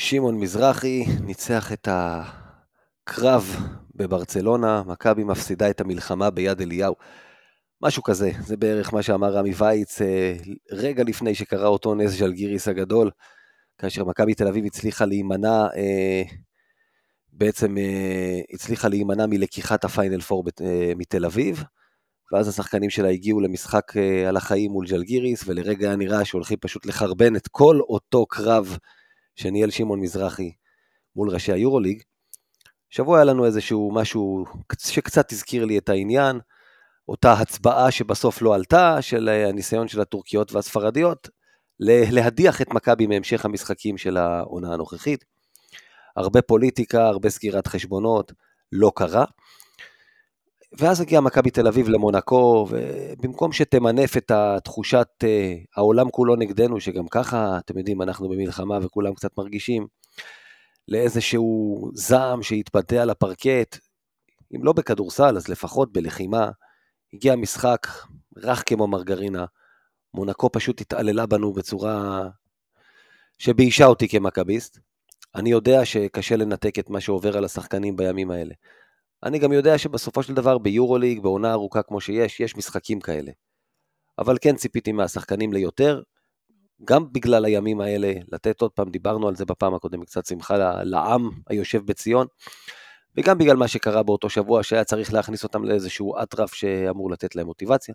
שמעון מזרחי ניצח את הקרב בברצלונה, מכבי מפסידה את המלחמה ביד אליהו. משהו כזה, זה בערך מה שאמר רמי וייץ אה, רגע לפני שקרה אותו נס ז'לגיריס הגדול, כאשר מכבי תל אביב הצליחה להימנע, אה, בעצם אה, הצליחה להימנע מלקיחת הפיינל פור מתל אביב, ואז השחקנים שלה הגיעו למשחק על החיים מול ז'לגיריס, ולרגע היה נראה שהולכים פשוט לחרבן את כל אותו קרב שניהל שמעון מזרחי מול ראשי היורוליג. שבוע היה לנו איזשהו משהו שקצת הזכיר לי את העניין, אותה הצבעה שבסוף לא עלתה, של אה, הניסיון של הטורקיות והספרדיות, להדיח את מכבי מהמשך המשחקים של העונה הנוכחית. הרבה פוליטיקה, הרבה סגירת חשבונות, לא קרה. ואז הגיעה מכבי תל אביב למונקו, ובמקום שתמנף את התחושת אה, העולם כולו נגדנו, שגם ככה, אתם יודעים, אנחנו במלחמה וכולם קצת מרגישים, לאיזשהו זעם שהתבטא על הפרקט, אם לא בכדורסל, אז לפחות בלחימה, הגיע משחק רך כמו מרגרינה, מונקו פשוט התעללה בנו בצורה שביישה אותי כמכביסט. אני יודע שקשה לנתק את מה שעובר על השחקנים בימים האלה. אני גם יודע שבסופו של דבר ביורוליג, בעונה ארוכה כמו שיש, יש משחקים כאלה. אבל כן ציפיתי מהשחקנים ליותר, גם בגלל הימים האלה, לתת עוד פעם, דיברנו על זה בפעם הקודמת, קצת שמחה לעם היושב בציון, וגם בגלל מה שקרה באותו שבוע, שהיה צריך להכניס אותם לאיזשהו אטרף שאמור לתת להם מוטיבציה.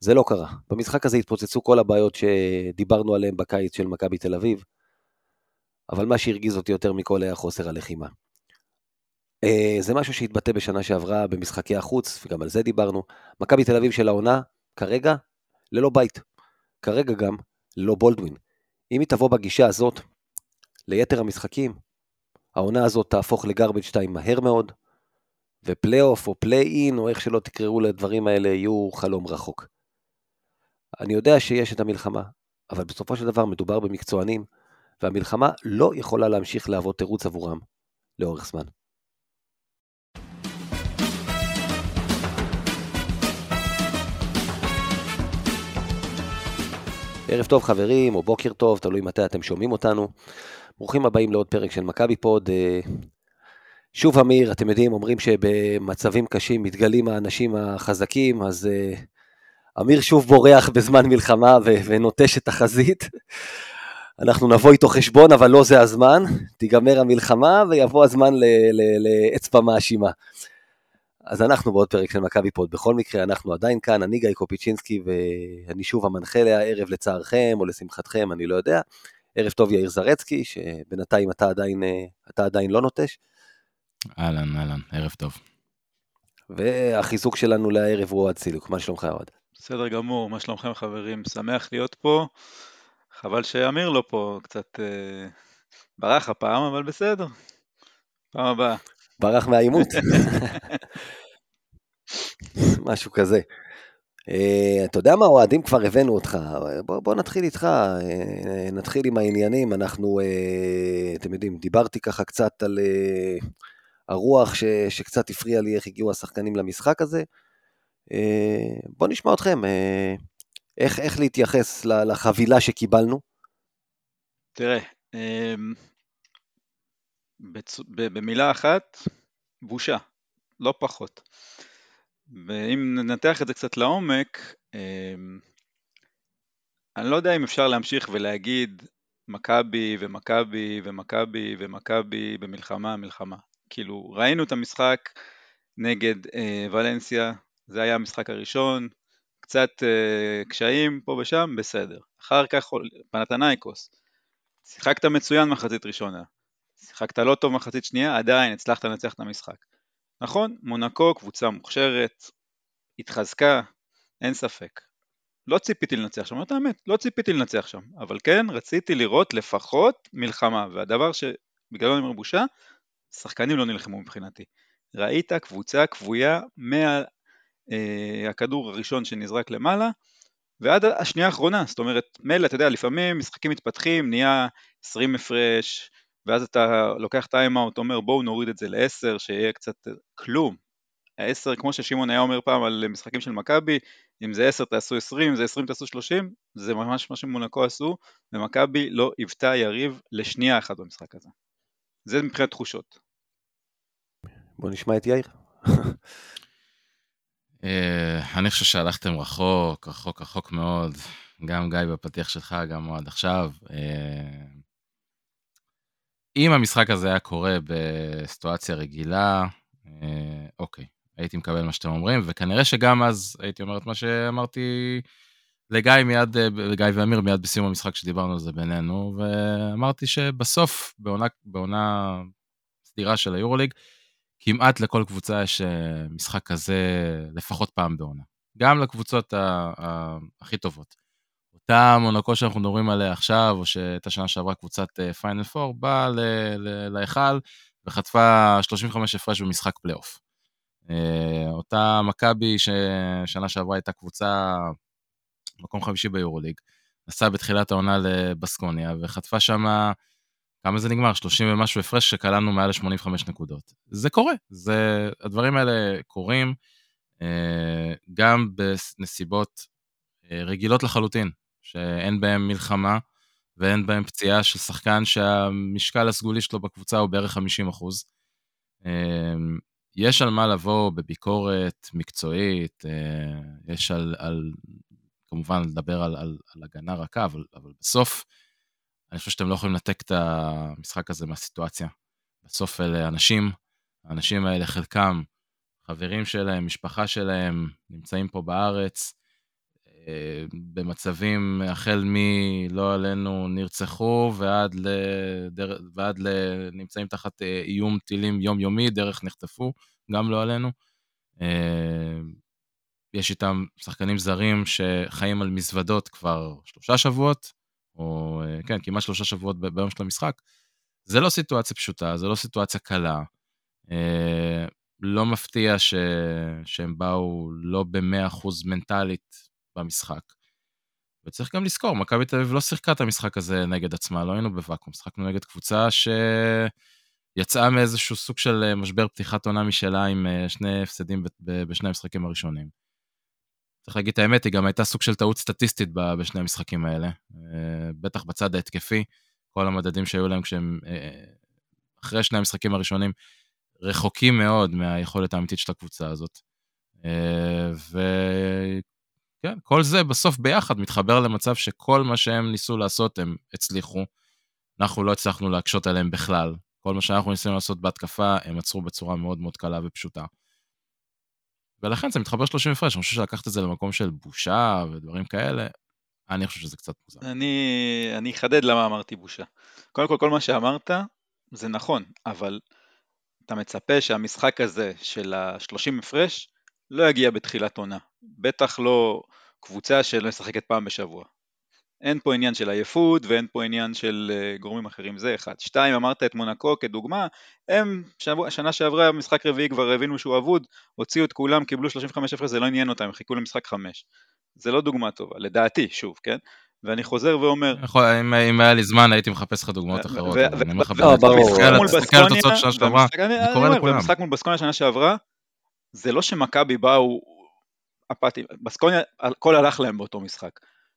זה לא קרה. במשחק הזה התפוצצו כל הבעיות שדיברנו עליהן בקיץ של מכבי תל אביב, אבל מה שהרגיז אותי יותר מכל היה חוסר הלחימה. אה, זה משהו שהתבטא בשנה שעברה במשחקי החוץ, וגם על זה דיברנו. מכבי תל אביב של העונה, כרגע, ללא בית. כרגע גם, ללא בולדווין. אם היא תבוא בגישה הזאת ליתר המשחקים, העונה הזאת תהפוך לגרבג' 2 מהר מאוד, ופלייאוף או פליי-אין, או איך שלא תקראו לדברים האלה, יהיו חלום רחוק. אני יודע שיש את המלחמה, אבל בסופו של דבר מדובר במקצוענים, והמלחמה לא יכולה להמשיך להוות תירוץ עבורם לאורך זמן. ערב טוב חברים, או בוקר טוב, תלוי מתי אתם שומעים אותנו. ברוכים הבאים לעוד פרק של מכבי פוד. אה, שוב אמיר, אתם יודעים, אומרים שבמצבים קשים מתגלים האנשים החזקים, אז אה, אמיר שוב בורח בזמן מלחמה ונוטש את החזית. אנחנו נבוא איתו חשבון, אבל לא זה הזמן. תיגמר המלחמה ויבוא הזמן לאצבע מאשימה. אז אנחנו בעוד פרק של מכבי פוד. בכל מקרה, אנחנו עדיין כאן, אני גיא קופיצ'ינסקי, ואני שוב המנחה להערב לצערכם או לשמחתכם, אני לא יודע. ערב טוב יאיר זרצקי, שבינתיים אתה עדיין, אתה עדיין לא נוטש. אהלן, אהלן, ערב טוב. והחיזוק שלנו לערב הוא אוהד סילוק, מה שלומך אוהד? בסדר גמור, מה שלומכם חברים? שמח להיות פה. חבל שאמיר לא פה, קצת אה, ברח הפעם, אבל בסדר. פעם הבאה. ברח מהעימות. משהו כזה. Uh, אתה יודע מה, אוהדים כבר הבאנו אותך, בוא, בוא נתחיל איתך, uh, נתחיל עם העניינים, אנחנו, uh, אתם יודעים, דיברתי ככה קצת על הרוח ש, שקצת הפריע לי איך הגיעו השחקנים למשחק הזה. בוא נשמע אתכם, איך, איך להתייחס לחבילה שקיבלנו? תראה, um, בצ... במילה אחת, בושה, לא פחות. ואם ננתח את זה קצת לעומק, אמ, אני לא יודע אם אפשר להמשיך ולהגיד מכבי ומכבי ומכבי ומכבי במלחמה, מלחמה. כאילו, ראינו את המשחק נגד אה, ולנסיה, זה היה המשחק הראשון, קצת אה, קשיים פה ושם, בסדר. אחר כך פנתנייקוס, שיחקת מצוין מחצית ראשונה, שיחקת לא טוב מחצית שנייה, עדיין הצלחת לנצח את המשחק. נכון, מונקו קבוצה מוכשרת, התחזקה, אין ספק. לא ציפיתי לנצח שם, את האמת, לא ציפיתי לנצח שם, אבל כן רציתי לראות לפחות מלחמה, והדבר שבגללו אני אומר בושה, שחקנים לא נלחמו מבחינתי. ראית קבוצה כבויה מהכדור אה, הראשון שנזרק למעלה, ועד השנייה האחרונה, זאת אומרת, מילא, אתה יודע, לפעמים משחקים מתפתחים, נהיה 20 הפרש, ואז אתה לוקח טיימאוט, אומר בואו נוריד את זה ל-10, שיהיה קצת כלום. ה-10, כמו ששמעון היה אומר פעם על משחקים של מכבי, אם זה 10 תעשו 20, אם זה 20 תעשו 30, זה ממש מה שמונקו עשו, ומכבי לא היוותה יריב לשנייה אחת במשחק הזה. זה מבחינת תחושות. בוא נשמע את יאיר. אה, אני חושב שהלכתם רחוק, רחוק, רחוק מאוד. גם גיא בפתיח שלך, גם עד עכשיו. אה, אם המשחק הזה היה קורה בסיטואציה רגילה, אה, אוקיי, הייתי מקבל מה שאתם אומרים, וכנראה שגם אז הייתי אומר את מה שאמרתי לגיא מיד, לגיא ואמיר מיד בסיום המשחק שדיברנו על זה בינינו, ואמרתי שבסוף, בעונה, בעונה סדירה של היורוליג, כמעט לכל קבוצה יש אה, משחק כזה לפחות פעם בעונה. גם לקבוצות הכי טובות. אותה מונאקו שאנחנו מדברים עליה עכשיו, או שהייתה שנה שעברה קבוצת Final Four, באה להיכל וחטפה 35 הפרש במשחק פלייאוף. אה, אותה מכבי ששנה שעברה הייתה קבוצה מקום חמישי ביורוליג, נסעה בתחילת העונה לבסקוניה וחטפה שם, כמה זה נגמר? 30 ומשהו הפרש שקלענו מעל ל-85 נקודות. זה קורה, זה, הדברים האלה קורים אה, גם בנסיבות אה, רגילות לחלוטין, שאין בהם מלחמה ואין בהם פציעה של שחקן שהמשקל הסגולי שלו בקבוצה הוא בערך 50 אחוז. יש על מה לבוא בביקורת מקצועית, אה, יש על, על כמובן לדבר על, על, על הגנה רכה, אבל, אבל בסוף, אני חושב שאתם לא יכולים לנתק את המשחק הזה מהסיטואציה. בסוף אלה אנשים, האנשים האלה, חלקם, חברים שלהם, משפחה שלהם, נמצאים פה בארץ, במצבים החל מלא עלינו נרצחו ועד ל... ועד ל... נמצאים תחת אה, איום טילים יומיומי, דרך נחטפו, גם לא עלינו. אה, יש איתם שחקנים זרים שחיים על מזוודות כבר שלושה שבועות, או כן, כמעט שלושה שבועות ביום של המשחק. זה לא סיטואציה פשוטה, זה לא סיטואציה קלה. לא מפתיע ש... שהם באו לא ב-100% מנטלית במשחק. וצריך גם לזכור, מכבי תל אביב לא שיחקה את המשחק הזה נגד עצמה, לא היינו בוואקום, שיחקנו נגד קבוצה שיצאה מאיזשהו סוג של אה, משבר פתיחת עונה משלה עם אה, שני הפסדים בשני המשחקים הראשונים. צריך להגיד את האמת, היא גם הייתה סוג של טעות סטטיסטית בשני המשחקים האלה, אה, בטח בצד ההתקפי, כל המדדים שהיו להם כשהם, אחרי שני המשחקים הראשונים, רחוקים מאוד מהיכולת האמיתית של הקבוצה הזאת. כן, כל זה בסוף ביחד מתחבר למצב שכל מה שהם ניסו לעשות הם הצליחו. אנחנו לא הצלחנו להקשות עליהם בכלל. כל מה שאנחנו ניסינו לעשות בהתקפה, הם עצרו בצורה מאוד מאוד קלה ופשוטה. ולכן זה מתחבר 30 הפרש, אני חושב שלקחת את זה למקום של בושה ודברים כאלה, אני חושב שזה קצת מוזר. אני, אני אחדד למה אמרתי בושה. קודם כל, כל מה שאמרת זה נכון, אבל אתה מצפה שהמשחק הזה של ה-30 הפרש לא יגיע בתחילת עונה. בטח לא קבוצה שלא משחקת פעם בשבוע. אין פה עניין של עייפות ואין פה עניין של uh, גורמים אחרים, זה אחד. שתיים, אמרת את מונקו כדוגמה, הם שבוע, שנה שעברה משחק רביעי כבר הבינו שהוא אבוד, הוציאו את כולם, קיבלו 35 הפרש, זה לא עניין אותם, הם חיכו למשחק חמש. זה לא דוגמה טובה, לדעתי, שוב, כן? ואני חוזר ואומר... יכול, אם, אם היה לי זמן הייתי מחפש לך דוגמאות אחרות, אני אומר לך, תסתכל על התוצאות שנה שעברה, זה קורה לכולם. במשחק מול בסקוניה שנה שעברה, זה לא שמכבי באו אפאתיים, בסקוניה, הכל הלך להם באותו משחק.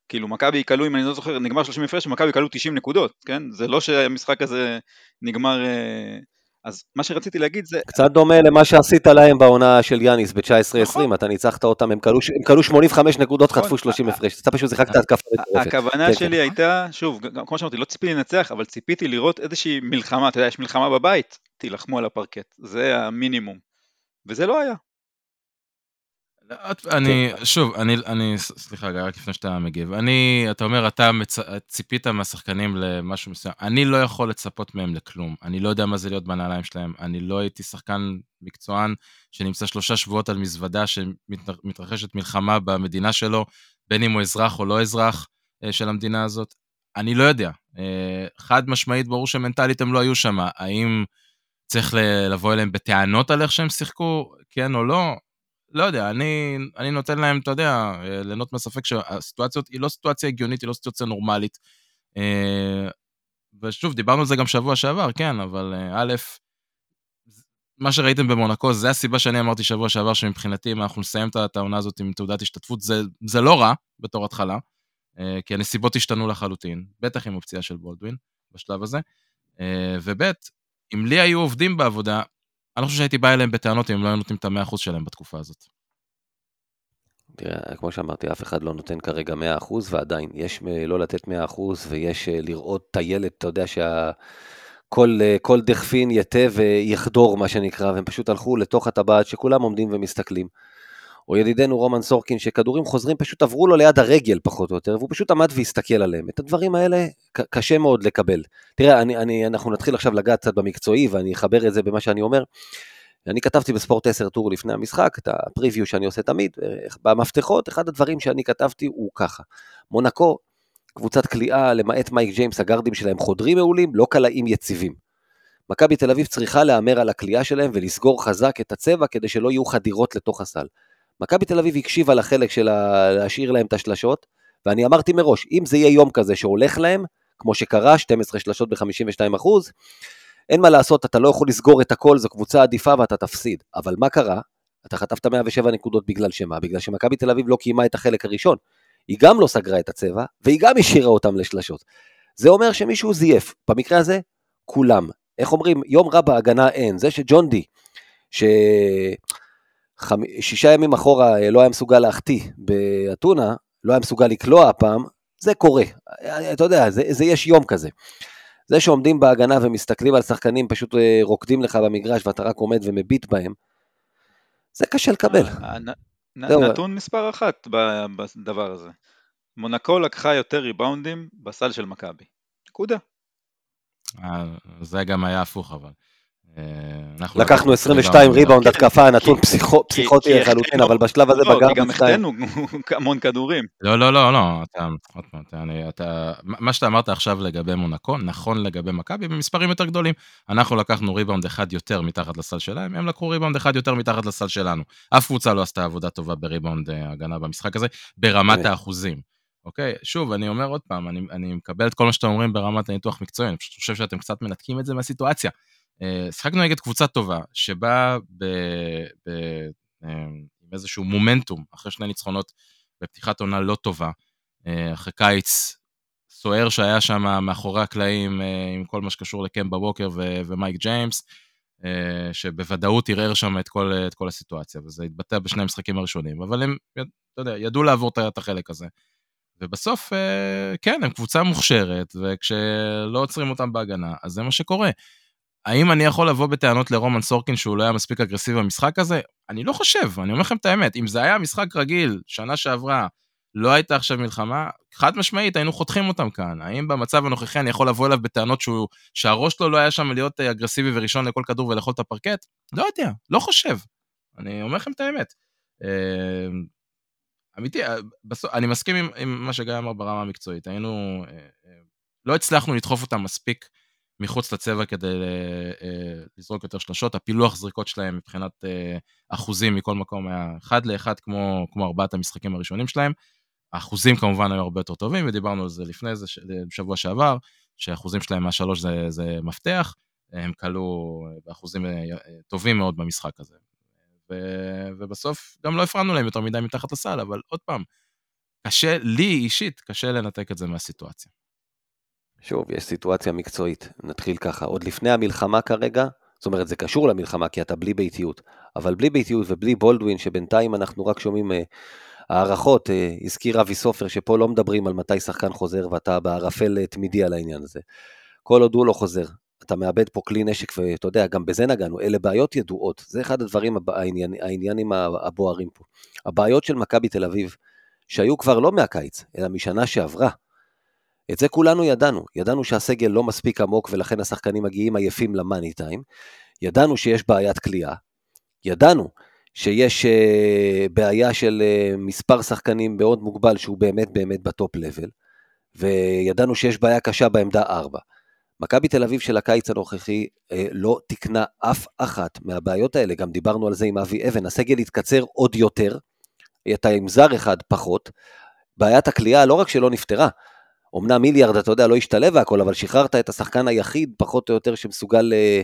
כאילו מכבי יקלו, אם אני לא זוכר, נגמר 30 הפרש, מכבי יקלו 90 נקודות, כן? זה לא שהמשחק הזה נגמר... אה, אז מה שרציתי להגיד זה... קצת דומה למה שעשית להם בעונה של יאניס ב-19-20, נכון. אתה ניצחת אותם, הם כלו 85 נקודות, נכון. חטפו 30 הפרש, אתה פשוט שיחקת התקפה מטורפת. הכוונה כן, שלי כן. הייתה, שוב, כמו שאמרתי, לא ציפיתי לנצח, אבל ציפיתי לראות איזושהי מלחמה, אתה יודע, יש מלחמה בבית, תילחמו על הפרקט, זה המינימום. וזה לא היה. אני, שוב, אני, אני, סליחה, רק לפני שאתה מגיב. אני, אתה אומר, אתה מצ... ציפית מהשחקנים למשהו מסוים. אני לא יכול לצפות מהם לכלום. אני לא יודע מה זה להיות בנעליים שלהם. אני לא הייתי שחקן מקצוען שנמצא שלושה שבועות על מזוודה שמתרחשת מלחמה במדינה שלו, בין אם הוא אזרח או לא אזרח אה, של המדינה הזאת. אני לא יודע. אה, חד משמעית, ברור שמנטלית הם לא היו שם. האם צריך לבוא אליהם בטענות על איך שהם שיחקו, כן או לא? לא יודע, אני, אני נותן להם, אתה יודע, ליהנות מהספק שהסיטואציה היא לא סיטואציה הגיונית, היא לא סיטואציה נורמלית. אה, ושוב, דיברנו על זה גם שבוע שעבר, כן, אבל אה, א', מה שראיתם במונקו, זה הסיבה שאני אמרתי שבוע שעבר, שמבחינתי, אם אנחנו נסיים את העונה הזאת עם תעודת השתתפות, זה, זה לא רע בתור התחלה, אה, כי הנסיבות השתנו לחלוטין, בטח עם הפציעה של בולדווין בשלב הזה. אה, וב', אם לי היו עובדים בעבודה, אני לא חושב שהייתי בא אליהם בטענות אם הם לא היו נותנים את המאה אחוז שלהם בתקופה הזאת. תראה, כמו שאמרתי, אף אחד לא נותן כרגע 100%, ועדיין, יש לא לתת 100% ויש לראות את הילד, אתה יודע שה... כל, כל דכפין יתה ויחדור, מה שנקרא, והם פשוט הלכו לתוך הטבעת שכולם עומדים ומסתכלים. או ידידנו רומן סורקין, שכדורים חוזרים פשוט עברו לו ליד הרגל פחות או יותר, והוא פשוט עמד והסתכל עליהם. את הדברים האלה קשה מאוד לקבל. תראה, אני, אני, אנחנו נתחיל עכשיו לגעת קצת במקצועי, ואני אחבר את זה במה שאני אומר. אני כתבתי בספורט 10 טור לפני המשחק, את הפריוויו שאני עושה תמיד, במפתחות, אחד הדברים שאני כתבתי הוא ככה. מונקו, קבוצת כליאה, למעט מייק ג'יימס, הגרדים שלהם חודרים מעולים, לא קלעים יציבים. מכבי תל אביב צריכה להמר על הכלייה שלהם ולסגור חזק את הצבע כדי שלא יהיו חדירות לתוך הסל. מכבי תל אביב הקשיבה לחלק של להשאיר להם את השלשות, ואני אמרתי מראש, אם זה יהיה יום כזה שהולך להם, כמו שקרה, 12 שלשות ב-52 אחוז, אין מה לעשות, אתה לא יכול לסגור את הכל, זו קבוצה עדיפה ואתה תפסיד. אבל מה קרה? אתה חטפת 107 נקודות בגלל שמה? בגלל שמכבי תל אביב לא קיימה את החלק הראשון. היא גם לא סגרה את הצבע, והיא גם השאירה אותם לשלשות. זה אומר שמישהו זייף. במקרה הזה, כולם. איך אומרים, יום רע בהגנה אין. זה שג'ון די, ששישה ימים אחורה אה, לא היה מסוגל להחטיא באתונה, לא היה מסוגל לקלוע הפעם, זה קורה. אתה יודע, זה, זה יש יום כזה. זה שעומדים בהגנה ומסתכלים על שחקנים, פשוט אה, רוקדים לך במגרש ואתה רק עומד ומביט בהם, זה קשה לקבל. אה, נתון מספר אחת בדבר הזה. מונקו לקחה יותר ריבאונדים בסל של מכבי. נקודה. זה גם היה הפוך אבל. לקחנו 22 ריבאונד התקפה, נתון פסיכוטי לחלוטין, אבל בשלב הזה בגרף... לא, גם החטאנו המון כדורים. לא, לא, לא, לא, מה שאתה אמרת עכשיו לגבי מונקו, נכון לגבי מכבי במספרים יותר גדולים. אנחנו לקחנו ריבאונד אחד יותר מתחת לסל שלהם, הם לקחו ריבאונד אחד יותר מתחת לסל שלנו. אף קבוצה לא עשתה עבודה טובה בריבאונד אה, הגנה במשחק הזה, ברמת כן. האחוזים. אוקיי? שוב, אני אומר עוד פעם, אני מקבל את כל מה שאתם אומרים ברמת הניתוח מקצועי, אני פשוט חושב שאתם קצת מנתקים את זה מהסיטואציה. אה, שיחקנו נגד קבוצה טובה, שבאה ב, ב, אה, עם איזשהו מומנטום, אחרי שני ניצחונות בפתיחת עונה לא טובה, אה, אחרי קיץ סוער שהיה שם מאחורי הקלעים עם כל מה שקשור לקמבה ווקר ו- ומייק ג'יימס, שבוודאות ערער שם את כל, את כל הסיטואציה, וזה התבטא בשני המשחקים הראשונים, אבל הם, אתה יודע, ידעו לעבור את החלק הזה. ובסוף, כן, הם קבוצה מוכשרת, וכשלא עוצרים אותם בהגנה, אז זה מה שקורה. האם אני יכול לבוא בטענות לרומן סורקין שהוא לא היה מספיק אגרסיבי במשחק הזה? אני לא חושב, אני אומר לכם את האמת. אם זה היה משחק רגיל, שנה שעברה, לא הייתה עכשיו מלחמה, חד משמעית היינו חותכים אותם כאן. האם במצב הנוכחי אני יכול לבוא אליו בטענות שהוא, שהראש שלו לא היה שם להיות אה, אגרסיבי וראשון לכל כדור ולאכול את הפרקט? לא יודע, לא חושב. אני אומר לכם את האמת. אה, אמיתי, אה, אני מסכים עם, עם מה שגיא אמר ברמה המקצועית. היינו, לא הצלחנו לדחוף אותם מספיק מחוץ לצבע כדי אה, אה, לזרוק יותר שלשות. הפילוח זריקות שלהם מבחינת אה, אחוזים מכל מקום היה אחד לאחד כמו, כמו ארבעת המשחקים הראשונים שלהם. האחוזים כמובן היו הרבה יותר טובים, ודיברנו על זה לפני זה, בשבוע שעבר, שהאחוזים שלהם מהשלוש זה, זה מפתח, הם כלו באחוזים טובים מאוד במשחק הזה. ו, ובסוף גם לא הפרענו להם יותר מדי מתחת לסל, אבל עוד פעם, קשה, לי אישית, קשה לנתק את זה מהסיטואציה. שוב, יש סיטואציה מקצועית, נתחיל ככה, עוד לפני המלחמה כרגע, זאת אומרת זה קשור למלחמה כי אתה בלי ביתיות, אבל בלי ביתיות ובלי בולדווין שבינתיים אנחנו רק שומעים אה, הערכות, אה, הזכיר אבי סופר שפה לא מדברים על מתי שחקן חוזר ואתה בערפל אה, תמידי על העניין הזה. כל עוד הוא לא חוזר, אתה מאבד פה כלי נשק ואתה יודע, גם בזה נגענו, אלה בעיות ידועות, זה אחד הדברים, העניין, העניינים הבוערים פה. הבעיות של מכבי תל אביב, שהיו כבר לא מהקיץ, אלא משנה שעברה, את זה כולנו ידענו, ידענו שהסגל לא מספיק עמוק ולכן השחקנים מגיעים עייפים למאני טיים, ידענו שיש בעיית כליאה, ידענו שיש uh, בעיה של uh, מספר שחקנים מאוד מוגבל שהוא באמת באמת בטופ לבל, וידענו שיש בעיה קשה בעמדה 4. מכבי תל אביב של הקיץ הנוכחי uh, לא תיקנה אף אחת מהבעיות האלה, גם דיברנו על זה עם אבי אבן, הסגל התקצר עוד יותר, אתה עם זר אחד פחות, בעיית הכלייה לא רק שלא נפתרה, אמנם מיליארד, אתה יודע, לא השתלב והכל, אבל שחררת את השחקן היחיד, פחות או יותר, שמסוגל, אה,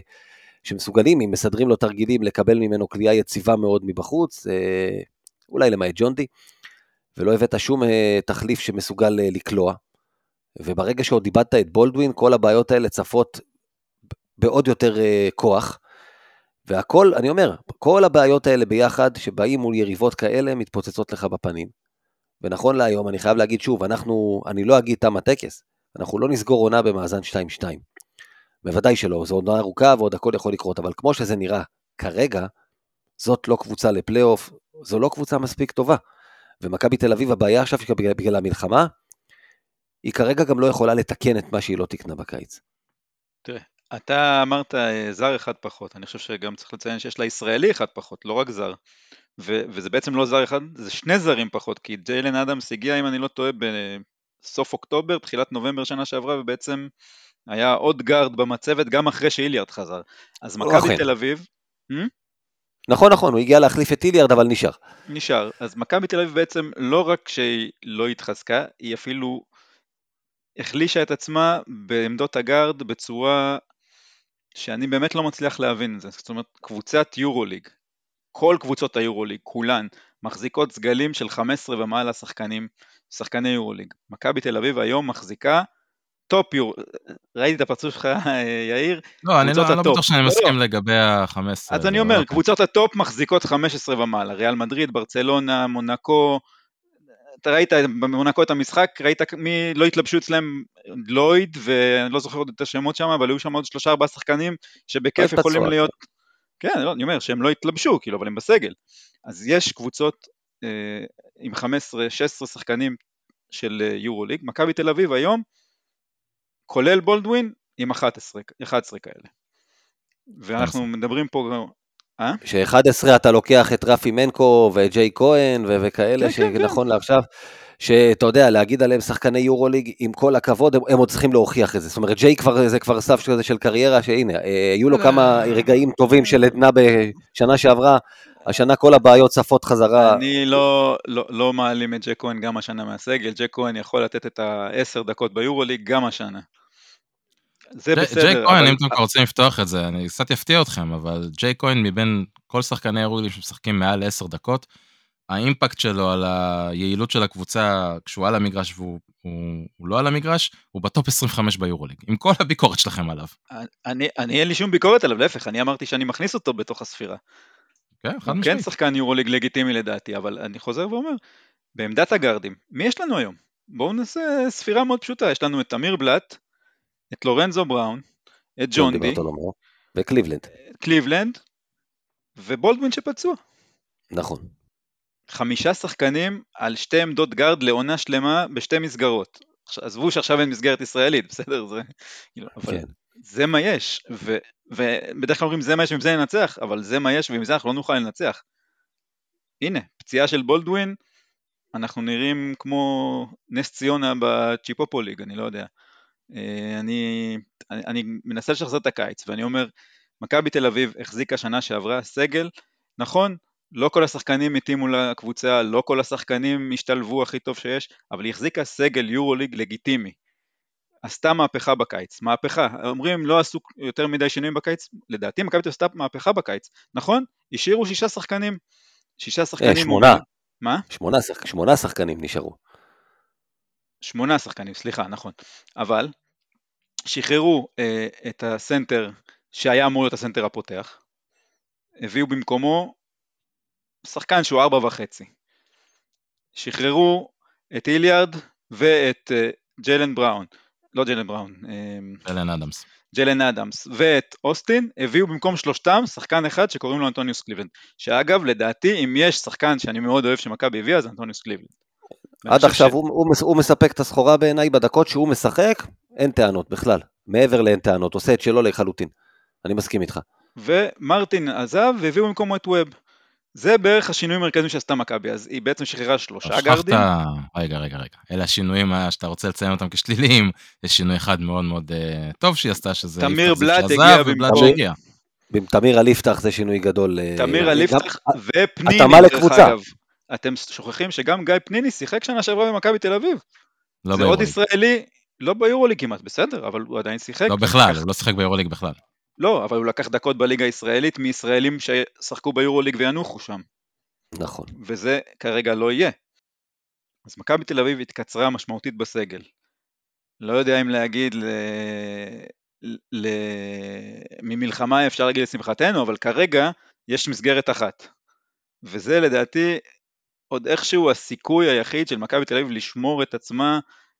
שמסוגלים, אם מסדרים לו תרגילים, לקבל ממנו כליאה יציבה מאוד מבחוץ, אה, אולי למעט ג'ונדי, ולא הבאת שום אה, תחליף שמסוגל לקלוע. וברגע שעוד איבדת את בולדווין, כל הבעיות האלה צפות בעוד יותר כוח. והכל, אני אומר, כל הבעיות האלה ביחד, שבאים מול יריבות כאלה, מתפוצצות לך בפנים. ונכון להיום, אני חייב להגיד שוב, אנחנו, אני לא אגיד תם הטקס, אנחנו לא נסגור עונה במאזן 2-2. בוודאי שלא, זו עונה ארוכה ועוד הכל יכול לקרות, אבל כמו שזה נראה כרגע, זאת לא קבוצה לפלייאוף, זו לא קבוצה מספיק טובה. ומכבי תל אביב, הבעיה עכשיו בגלל, בגלל המלחמה, היא כרגע גם לא יכולה לתקן את מה שהיא לא תקנה בקיץ. תראה, אתה אמרת אה, זר אחד פחות, אני חושב שגם צריך לציין שיש לה ישראלי אחד פחות, לא רק זר. ו- וזה בעצם לא זר אחד, זה שני זרים פחות, כי ג'יילן אדמס הגיע, אם אני לא טועה, בסוף אוקטובר, תחילת נובמבר שנה שעברה, ובעצם היה עוד גארד במצבת גם אחרי שאיליארד חזר. אז מכבי אוקיי. תל אביב... Hmm? נכון, נכון, הוא הגיע להחליף את איליארד, אבל נשאר. נשאר. אז מכבי תל אביב בעצם לא רק שהיא לא התחזקה, היא אפילו החלישה את עצמה בעמדות הגארד בצורה שאני באמת לא מצליח להבין את זה. זאת אומרת, קבוצת יורוליג, כל קבוצות היורוליג, כולן, מחזיקות סגלים של 15 ומעלה שחקנים, שחקני יורוליג. מכבי תל אביב היום מחזיקה טופ יור, ראיתי את הפרצוף שלך יאיר, לא, אני לא, לא בטוח שאני לא, לא. מסכים לא. לגבי ה-15. אז אני אומר, קבוצות הטופ מחזיקות 15 ומעלה, ריאל מדריד, ברצלונה, מונקו, אתה ראית במונקו את המשחק, ראית מי לא התלבשו אצלם לויד, ואני לא זוכר עוד את השמות שם, אבל היו שם עוד שלושה ארבעה שחקנים שבכיף יכולים להיות, כן, לא, אני אומר שהם לא התלבשו, כאילו, אבל הם בסגל. אז יש קבוצות אה, עם 15-16 שחקנים של אה, יורוליג, מכבי תל אביב היום, כולל בולדווין, עם 11, 11 כאלה. ואנחנו מדברים פה... אה? ש-11 אתה לוקח את רפי מנקו וג'יי כהן ו- וכאלה, כן, כן, שנכון כן. לעכשיו, שאתה יודע, להגיד עליהם שחקני יורוליג, עם כל הכבוד, הם, הם עוד צריכים להוכיח את זה. זאת אומרת, ג'יי כבר, זה כבר סף של, של קריירה, שהנה, אה, היו לו כמה רגעים טובים של עדנה בשנה שעברה, השנה כל הבעיות צפות חזרה. אני לא, לא, לא מעלים את ג'ק כהן גם השנה מהסגל, ג'ק כהן יכול לתת את העשר דקות ביורוליג גם השנה. זה בסדר. ג'יי כהן, אם אתם רוצים לפתוח את זה, אני קצת אפתיע אתכם, אבל ג'יי כהן מבין כל שחקני היורוליג שמשחקים מעל 10 דקות, האימפקט שלו על היעילות של הקבוצה כשהוא על המגרש והוא הוא, הוא לא על המגרש, הוא בטופ 25 ביורוליג, עם כל הביקורת שלכם עליו. אני, אני אין לי שום ביקורת עליו, להפך, אני אמרתי שאני מכניס אותו בתוך הספירה. כן, חד משמעית. כן שחקן יורוליג לגיטימי לדעתי, אבל אני חוזר ואומר, בעמדת הגארדים, מי יש לנו היום? בואו נעשה ספירה מאוד פשוטה, יש לנו את אמיר בלאט, את לורנזו בראון, את ג'ון די, וקליבלנד. קליבלנד, ובולדווין שפצוע. נכון. חמישה שחקנים על שתי עמדות גארד לעונה שלמה בשתי מסגרות. עזבו שעכשיו אין מסגרת ישראלית, בסדר? זה, כאילו, אבל כן. זה מה יש, ו, ובדרך כלל אומרים זה מה יש ועם זה ננצח, אבל זה מה יש ועם זה אנחנו לא נוכל לנצח. הנה, פציעה של בולדווין, אנחנו נראים כמו נס ציונה בצ'יפופו ליג, אני לא יודע. אה, אני, אני, אני מנסה לשחזר את הקיץ, ואני אומר, מכבי תל אביב החזיקה שנה שעברה סגל, נכון, לא כל השחקנים התאימו לקבוצה, לא כל השחקנים השתלבו הכי טוב שיש, אבל היא החזיקה סגל יורוליג לגיטימי. עשתה מהפכה בקיץ, מהפכה, אומרים לא עשו יותר מדי שינויים בקיץ, לדעתי מכבי תל אביב עשתה מהפכה בקיץ, נכון? השאירו שישה שחקנים, שישה שחקנים, אה, שמונה, מה? שמונה, שמונה שחקנים נשארו, שמונה שחקנים, סליחה, נכון, אבל שחררו אה, את הסנטר שהיה אמור להיות הסנטר הפותח, הביאו במקומו שחקן שהוא ארבע וחצי. שחררו את איליארד ואת אה, ג'לן בראון, לא ג'לן בראון, אה, ג'לן אדמס. ג'לן אדמס ואת אוסטין, הביאו במקום שלושתם שחקן אחד שקוראים לו אנטוניוס קליבלנד. שאגב, לדעתי, אם יש שחקן שאני מאוד אוהב שמכבי הביאה, זה אנטוניוס קליבלנד. עד עכשיו ש... הוא, הוא, הוא מספק את הסחורה בעיניי בדקות שהוא משחק, אין טענות בכלל. מעבר לאין טענות, עושה את שלו לחלוטין. אני מסכים איתך. ומרטין עזב והביאו במקומו את ווב. זה בערך השינוי המרכזי שעשתה מכבי, אז היא בעצם שחררה שלושה גארדים. רגע, רגע, רגע. אלה השינויים שאתה רוצה לציין אותם כשליליים, יש שינוי אחד מאוד מאוד uh, טוב שהיא עשתה, שזה תמיר בלאט הגיע במקום. תמיר אליפתח זה שינוי גדול. אה, תמיר אליפתח ופניני, דרך אגב. אתם שוכחים שגם גיא פניני שיחק שנה שעברה במכבי תל אביב. לא זה עוד ישראלי, לא ביורוליג כמעט, בסדר, אבל הוא עדיין שיחק. לא בכלל, הוא לא שיחק ביורוליג בכלל. לא, אבל הוא לקח דקות בליגה הישראלית מישראלים ששחקו ביורוליג וינוחו שם. נכון. וזה כרגע לא יהיה. אז מכבי תל אביב התקצרה משמעותית בסגל. לא יודע אם להגיד ל... ל... ממלחמה אפשר להגיד לשמחתנו, אבל כרגע יש מסגרת אחת. וזה לדעתי עוד איכשהו הסיכוי היחיד של מכבי תל אביב לשמור את עצמה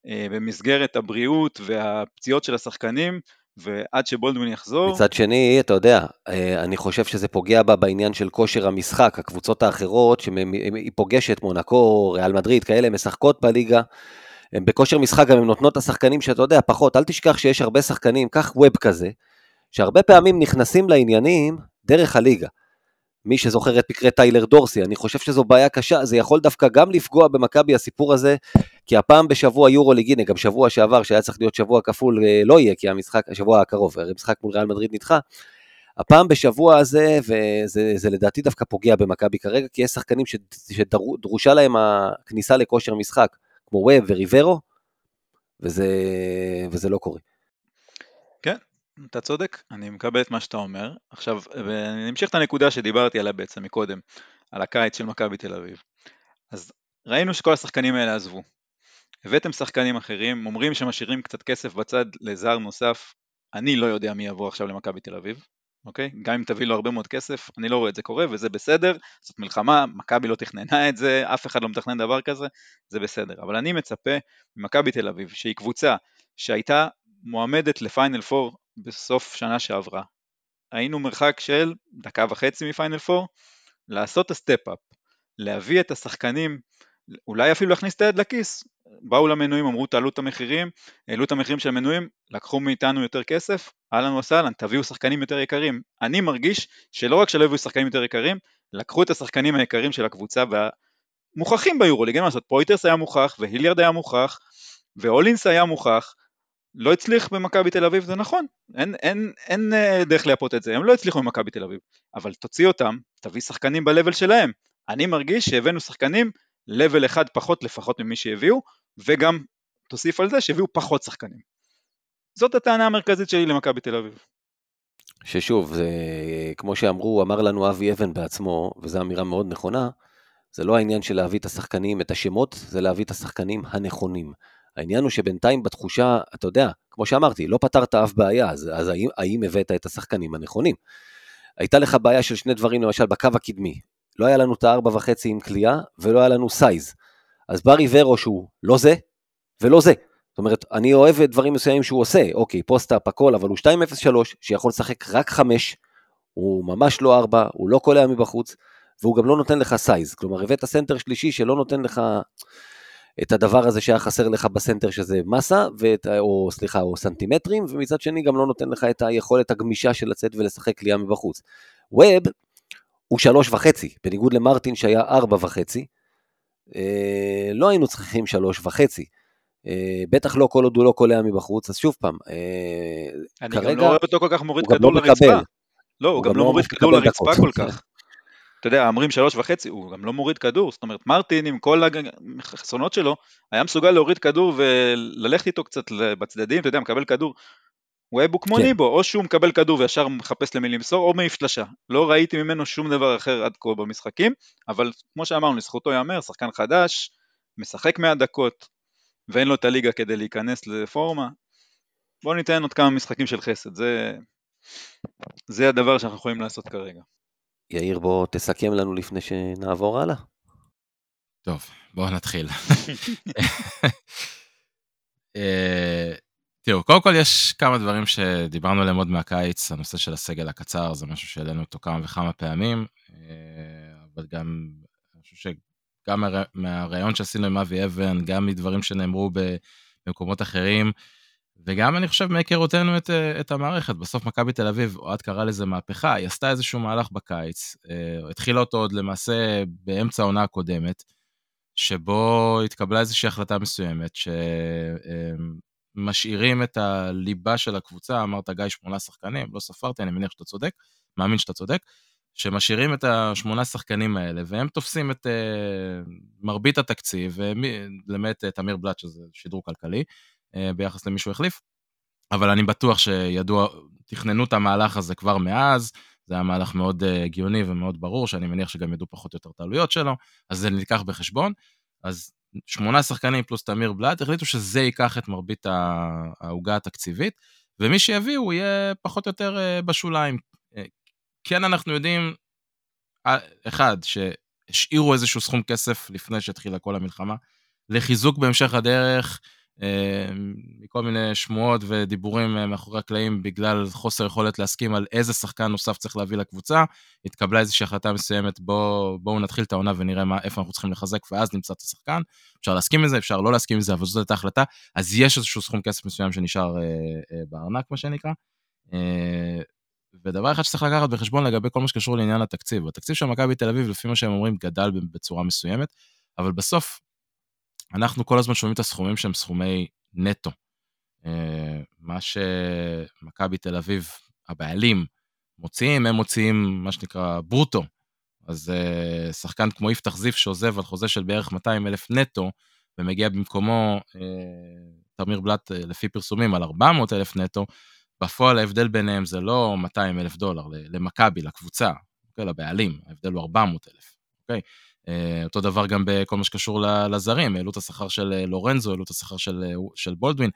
אה, במסגרת הבריאות והפציעות של השחקנים, ועד שבולדווין יחזור. מצד שני, אתה יודע, אה, אני חושב שזה פוגע בה בעניין של כושר המשחק. הקבוצות האחרות, שהיא פוגשת, מונקו, ריאל מדריד, כאלה, משחקות בליגה. הן בכושר משחק גם הן נותנות את השחקנים שאתה יודע, פחות, אל תשכח שיש הרבה שחקנים, קח ווב כזה, שהרבה פעמים נכנסים לעניינים דרך הליגה. מי שזוכר את מקרה טיילר דורסי, אני חושב שזו בעיה קשה, זה יכול דווקא גם לפגוע במכבי הסיפור הזה, כי הפעם בשבוע יורו ליג, הנה גם שבוע שעבר, שהיה צריך להיות שבוע כפול, אה, לא יהיה, כי המשחק, השבוע הקרוב, המשחק מול ריאל מדריד נדחה. הפעם בשבוע הזה, וזה זה לדעתי דווקא פוגע במכבי כרגע, כי יש שחקנים שדרושה להם הכניסה לכושר משחק, כמו ווב וריברו, וזה, וזה לא קורה. כן, אתה צודק, אני מקבל את מה שאתה אומר. עכשיו, אני אמשיך את הנקודה שדיברתי עליה בעצם מקודם, על הקיץ של מכבי תל אביב. אז ראינו שכל השחקנים האלה עזבו. הבאתם שחקנים אחרים, אומרים שמשאירים קצת כסף בצד לזר נוסף, אני לא יודע מי יבוא עכשיו למכבי תל אביב, אוקיי? גם אם תביא לו הרבה מאוד כסף, אני לא רואה את זה קורה וזה בסדר, זאת מלחמה, מכבי לא תכננה את זה, אף אחד לא מתכנן דבר כזה, זה בסדר. אבל אני מצפה ממכבי תל אביב, שהיא קבוצה שהייתה מועמדת לפיינל פור בסוף שנה שעברה. היינו מרחק של דקה וחצי מפיינל פור, לעשות את ה step-up, להביא את השחקנים, אולי אפילו להכניס את היד לכיס. באו למנויים, אמרו תעלו את המחירים, העלו את המחירים של המנויים, לקחו מאיתנו יותר כסף, אהלן וסהלן, תביאו שחקנים יותר יקרים. אני מרגיש שלא רק שלא הביאו שחקנים יותר יקרים, לקחו את השחקנים היקרים של הקבוצה והמוכחים ביורוליג, אין מה לעשות, פויטרס היה מוכח, והיליארד היה מוכח, והולינס היה מוכח, לא הצליח במכבי תל אביב, זה נכון, אין, אין, אין אה, דרך לייפות את זה, הם לא הצליחו במכבי תל אביב, אבל תוציא אותם, תביא שחקנים ב-level שלהם. אני מרגיש שהבאנו שחקנים level אחד פחות לפחות ממי שהביאו, וגם תוסיף על זה שהביאו פחות שחקנים. זאת הטענה המרכזית שלי למכבי תל אביב. ששוב, זה, כמו שאמרו, אמר לנו אבי אבן בעצמו, וזו אמירה מאוד נכונה, זה לא העניין של להביא את השחקנים, את השמות, זה להביא את השחקנים הנכונים. העניין הוא שבינתיים בתחושה, אתה יודע, כמו שאמרתי, לא פתרת אף בעיה, אז, אז האם, האם הבאת את השחקנים הנכונים? הייתה לך בעיה של שני דברים, למשל בקו הקדמי. לא היה לנו את הארבע וחצי עם כליאה, ולא היה לנו סייז. אז בא ריברו שהוא לא זה, ולא זה. זאת אומרת, אני אוהב דברים מסוימים שהוא עושה, אוקיי, post-up, הכל, אבל הוא 2-0-3, שיכול לשחק רק 5, הוא ממש לא 4, הוא לא קולע מבחוץ, והוא גם לא נותן לך size. כלומר, הבאת סנטר שלישי שלא נותן לך את הדבר הזה שהיה חסר לך בסנטר שזה מסה, ואת, או סליחה, או סנטימטרים, ומצד שני גם לא נותן לך את היכולת הגמישה של לצאת ולשחק קליעה מבחוץ. ווב הוא שלוש וחצי, בניגוד למרטין שהיה ארבע וחצי, אה, לא היינו צריכים שלוש וחצי. אה, בטח לא כל עוד הוא לא קולע מבחוץ, אז שוב פעם, אה, אני כרגע... אני גם לא רואה אותו כל כך מוריד כדור לא לרצפה. לא, הוא, הוא גם, גם לא מוריד כדור לרצפה כל כך. אתה יודע, אומרים שלוש וחצי, הוא גם לא מוריד כדור, זאת אומרת, מרטין עם כל החסרונות שלו, היה מסוגל להוריד כדור וללכת איתו קצת בצדדים, אתה יודע, מקבל כדור. הוא היה בוקמוני כן. בו, או שהוא מקבל כדור וישר מחפש למי למסור, או מעיף שלשה. לא ראיתי ממנו שום דבר אחר עד כה במשחקים, אבל כמו שאמרנו, לזכותו ייאמר, שחקן חדש, משחק 100 דקות, ואין לו את הליגה כדי להיכנס לפורמה. בואו ניתן עוד כמה משחקים של חסד, זה, זה הדבר שאנחנו יכולים לעשות כרגע. יאיר, בוא תסכם לנו לפני שנעבור הלאה. טוב, בואו נתחיל. אה, תראו, קודם כל יש כמה דברים שדיברנו עליהם עוד מהקיץ, הנושא של הסגל הקצר זה משהו שהעלינו אותו כמה וכמה פעמים, אה, אבל גם, אני חושב שגם מהראיון שעשינו עם אבי אבן, גם מדברים שנאמרו במקומות אחרים, וגם אני חושב מהיכרותנו את, אה, את המערכת, בסוף מכבי תל אביב, אוהד קרא לזה מהפכה, היא עשתה איזשהו מהלך בקיץ, אה, התחילה אותו עוד למעשה באמצע העונה הקודמת, שבו התקבלה איזושהי החלטה מסוימת, שמשאירים את הליבה של הקבוצה, אמרת גיא שמונה שחקנים, לא ספרתי, אני מניח שאתה צודק, מאמין שאתה צודק, שמשאירים את השמונה שחקנים האלה, והם תופסים את uh, מרבית התקציב, למעט תמיר בלאט, שזה שידור כלכלי, uh, ביחס למישהו החליף, אבל אני בטוח שידוע, תכננו את המהלך הזה כבר מאז, זה היה מהלך מאוד uh, הגיוני ומאוד ברור, שאני מניח שגם ידעו פחות או יותר את העלויות שלו, אז זה נלקח בחשבון. אז שמונה שחקנים פלוס תמיר בלאט, החליטו שזה ייקח את מרבית העוגה התקציבית, ומי שיביאו יהיה פחות או יותר uh, בשוליים. כן, אנחנו יודעים, אחד, שהשאירו איזשהו סכום כסף לפני שהתחילה כל המלחמה, לחיזוק בהמשך הדרך, מכל מיני שמועות ודיבורים אה, מאחורי הקלעים בגלל חוסר יכולת להסכים על איזה שחקן נוסף צריך להביא לקבוצה. התקבלה איזושהי החלטה מסוימת, בואו בוא נתחיל את העונה ונראה מה, איפה אנחנו צריכים לחזק ואז נמצא את השחקן. אפשר להסכים עם זה, אפשר לא להסכים עם זה, אבל זאת הייתה החלטה. אז יש איזשהו סכום כסף מסוים שנשאר אה, אה, בארנק, מה שנקרא. אה, ודבר אחד שצריך לקחת בחשבון לגבי כל מה שקשור לעניין התקציב. התקציב של מכבי תל אביב, לפי מה שהם אומרים, גדל בצורה מסוימת, אבל בסוף אנחנו כל הזמן שומעים את הסכומים שהם סכומי נטו. אה, מה שמכבי תל אביב, הבעלים, מוציאים, הם מוציאים מה שנקרא ברוטו. אז אה, שחקן כמו יפתח זיף שעוזב על חוזה של בערך 200 אלף נטו, ומגיע במקומו אה, תמיר בלאט לפי פרסומים על 400 אלף נטו, בפועל ההבדל ביניהם זה לא 200 אלף דולר למכבי, לקבוצה, אוקיי, לבעלים, ההבדל הוא 400 אלף, אוקיי? אה, אותו דבר גם בכל מה שקשור לזרים, העלו את השכר של אה, לורנזו, העלו את השכר של, אה, של בולדווין.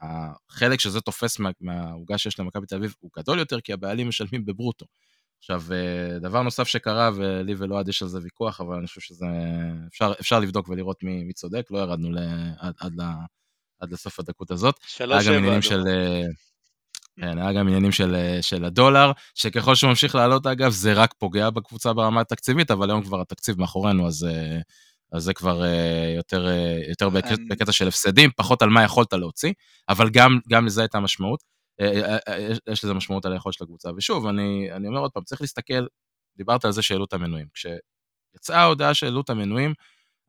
החלק שזה תופס מהעוגה שיש למכבי תל אביב הוא גדול יותר, כי הבעלים משלמים בברוטו. עכשיו, דבר נוסף שקרה, ולי ולאוהד יש על זה ויכוח, אבל אני חושב שזה... אפשר, אפשר לבדוק ולראות מי, מי צודק, לא ירדנו ל, עד, עד, עד לסוף הדקות הזאת. שלוש שבע. היה גם עניינים של... כן, היה גם עניינים של, של הדולר, שככל שהוא ממשיך לעלות אגב, זה רק פוגע בקבוצה ברמה התקציבית, אבל היום כבר התקציב מאחורינו, אז, אז זה כבר יותר, יותר בקטע, בקטע של הפסדים, פחות על מה יכולת להוציא, אבל גם, גם לזה הייתה משמעות. יש לזה משמעות על היכולת של הקבוצה. ושוב, אני, אני אומר עוד פעם, צריך להסתכל, דיברת על זה שהעלו את המנויים. כשיצאה ההודעה שהעלו את המנויים,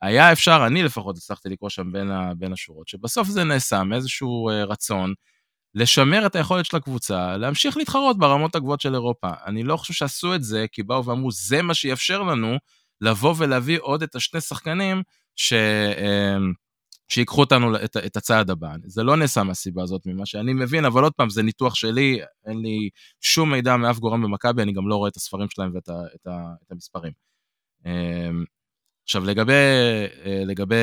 היה אפשר, אני לפחות הצלחתי לקרוא שם בין, ה, בין השורות, שבסוף זה נעשה מאיזשהו רצון לשמר את היכולת של הקבוצה, להמשיך להתחרות ברמות הגבוהות של אירופה. אני לא חושב שעשו את זה, כי באו ואמרו, זה מה שיאפשר לנו לבוא ולהביא עוד את השני שחקנים ש... אמ, שיקחו אותנו את, את הצעד הבא. זה לא נעשה מהסיבה הזאת, ממה שאני מבין, אבל עוד פעם, זה ניתוח שלי, אין לי שום מידע מאף גורם במכבי, אני גם לא רואה את הספרים שלהם ואת ה, את ה, את המספרים. אמ, עכשיו, לגבי, אה, לגבי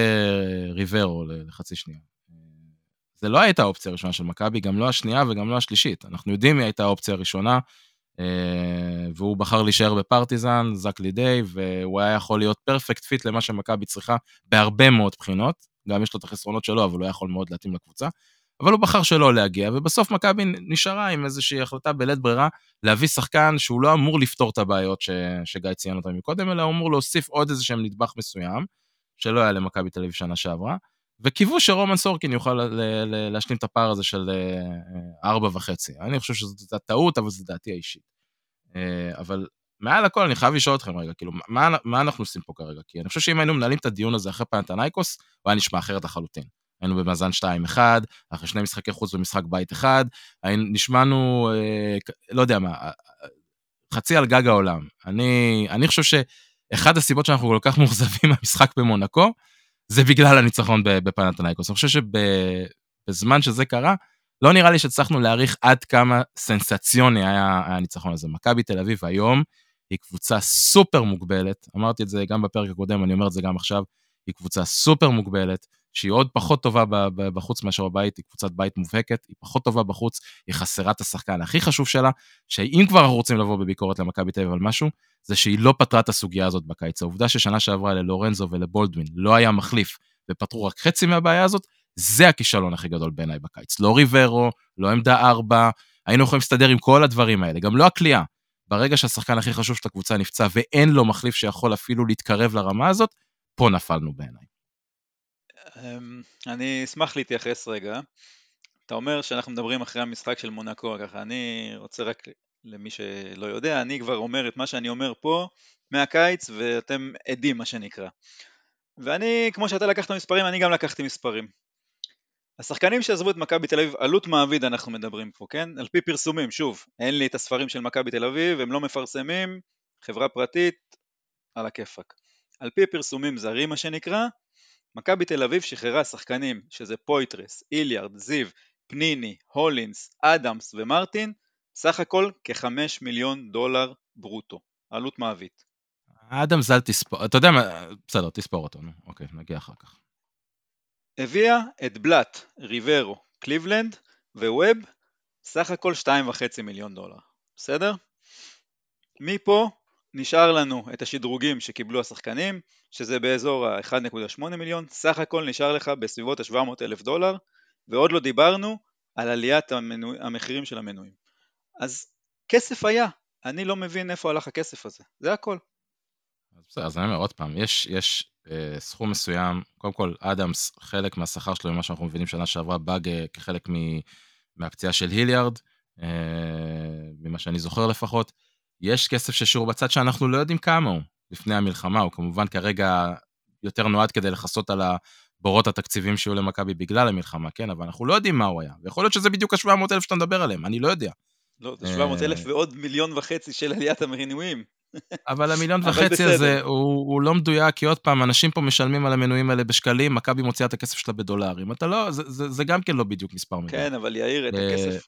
ריברו, לחצי שנייה. זה לא הייתה האופציה הראשונה של מכבי, גם לא השנייה וגם לא השלישית. אנחנו יודעים מי הייתה האופציה הראשונה, אה, והוא בחר להישאר בפרטיזן, זאק לדיי, והוא היה יכול להיות perfect fit למה שמכבי צריכה בהרבה מאוד בחינות. גם יש לו את החסרונות שלו, אבל הוא היה יכול מאוד להתאים לקבוצה. אבל הוא בחר שלא להגיע, ובסוף מכבי נשארה עם איזושהי החלטה בלית ברירה להביא שחקן שהוא לא אמור לפתור את הבעיות ש... שגיא ציין אותם מקודם, אלא הוא אמור להוסיף עוד איזה שהם נדבך מסוים, שלא היה למכבי תל אביב שנה שעברה. וקיוו שרומן סורקין יוכל להשלים את הפער הזה של אה, ארבע וחצי. אני חושב שזו טעות, אבל זו דעתי האישית. אה, אבל מעל הכל אני חייב לשאול אתכם רגע, כאילו, מה, מה אנחנו עושים פה כרגע? כי אני חושב שאם היינו מנהלים את הדיון הזה אחרי פנתנייקוס, הוא היה נשמע אחרת לחלוטין. היינו במאזן 2-1, אחרי שני משחקי חוץ במשחק בית אחד, נשמענו, אה, לא יודע מה, חצי על גג העולם. אני, אני חושב שאחד הסיבות שאנחנו כל כך מאוכזבים מהמשחק במונקו, זה בגלל הניצחון בפנתנייקוס. אני חושב שבזמן שזה קרה, לא נראה לי שהצלחנו להעריך עד כמה סנסציוני היה הניצחון הזה. מכבי תל אביב היום היא קבוצה סופר מוגבלת, אמרתי את זה גם בפרק הקודם, אני אומר את זה גם עכשיו, היא קבוצה סופר מוגבלת, שהיא עוד פחות טובה בחוץ מאשר בבית, היא קבוצת בית מובהקת, היא פחות טובה בחוץ, היא חסרה את השחקן הכי חשוב שלה, שאם כבר אנחנו רוצים לבוא בביקורת למכבי תל אביב על משהו, זה שהיא לא פתרה את הסוגיה הזאת בקיץ. העובדה ששנה שעברה ללורנזו ולבולדווין לא היה מחליף ופתרו רק חצי מהבעיה הזאת, זה הכישלון הכי גדול בעיניי בקיץ. לא ריברו, לא עמדה ארבע, היינו יכולים להסתדר עם כל הדברים האלה, גם לא הכלייה. ברגע שהשחקן הכי חשוב של הקבוצה נפצע ואין לו מחליף שיכול אפילו להתקרב לרמה הזאת, פה נפלנו בעיניי. אמ, אני אשמח להתייחס רגע. אתה אומר שאנחנו מדברים אחרי המשחק של מונקו, ככה אני רוצה רק למי שלא יודע, אני כבר אומר את מה שאני אומר פה מהקיץ ואתם עדים מה שנקרא. ואני, כמו שאתה לקחת מספרים, אני גם לקחתי מספרים. השחקנים שעזבו את מכבי תל אביב, עלות מעביד אנחנו מדברים פה, כן? על פי פרסומים, שוב, אין לי את הספרים של מכבי תל אביב, הם לא מפרסמים, חברה פרטית, על הכיפאק. על פי פרסומים זרים מה שנקרא, מכבי תל אביב שחררה שחקנים שזה פויתרס, היליארד, זיו, פניני, הולינס, אדמס ומרטין סך הכל כחמש מיליון דולר ברוטו, עלות מעביד. אדמס אל תספור, אתה יודע מה, בסדר, תספור אותו, נו, אוקיי, נגיע אחר כך. הביאה את בלאט, ריברו, קליבלנד וווב, סך הכל 2.5 מיליון דולר, בסדר? מפה נשאר לנו את השדרוגים שקיבלו השחקנים, שזה באזור ה-1.8 מיליון, סך הכל נשאר לך בסביבות ה-700 אלף דולר, ועוד לא דיברנו על עליית המנו... המחירים של המנויים. אז כסף היה, אני לא מבין איפה הלך הכסף הזה, זה הכל. בסדר, אז אני אומר עוד פעם, יש, יש אה, סכום מסוים, קודם כל אדמס, חלק מהשכר שלו, ממה שאנחנו מבינים שנה שעברה, באג אה, כחלק מ, מהפציעה של היליארד, אה, ממה שאני זוכר לפחות. יש כסף ששיעור בצד שאנחנו לא יודעים כמה הוא לפני המלחמה, הוא כמובן כרגע יותר נועד כדי לכסות על הבורות התקציבים שיהיו למכבי בגלל המלחמה, כן, אבל אנחנו לא יודעים מה הוא היה. ויכול להיות שזה בדיוק ה-700 אלף שאתה מדבר עליהם, אני לא יודע. לא, זה 700 אלף ועוד מיליון וחצי של עליית המנויים. אבל המיליון וחצי הזה הוא, הוא לא מדויק, כי עוד פעם, אנשים פה משלמים על המנויים האלה בשקלים, מכבי מוציאה את הכסף שלה בדולרים. אתה לא, זה, זה, זה גם כן לא בדיוק מספר מדויק. כן, אבל יאיר, את הכסף,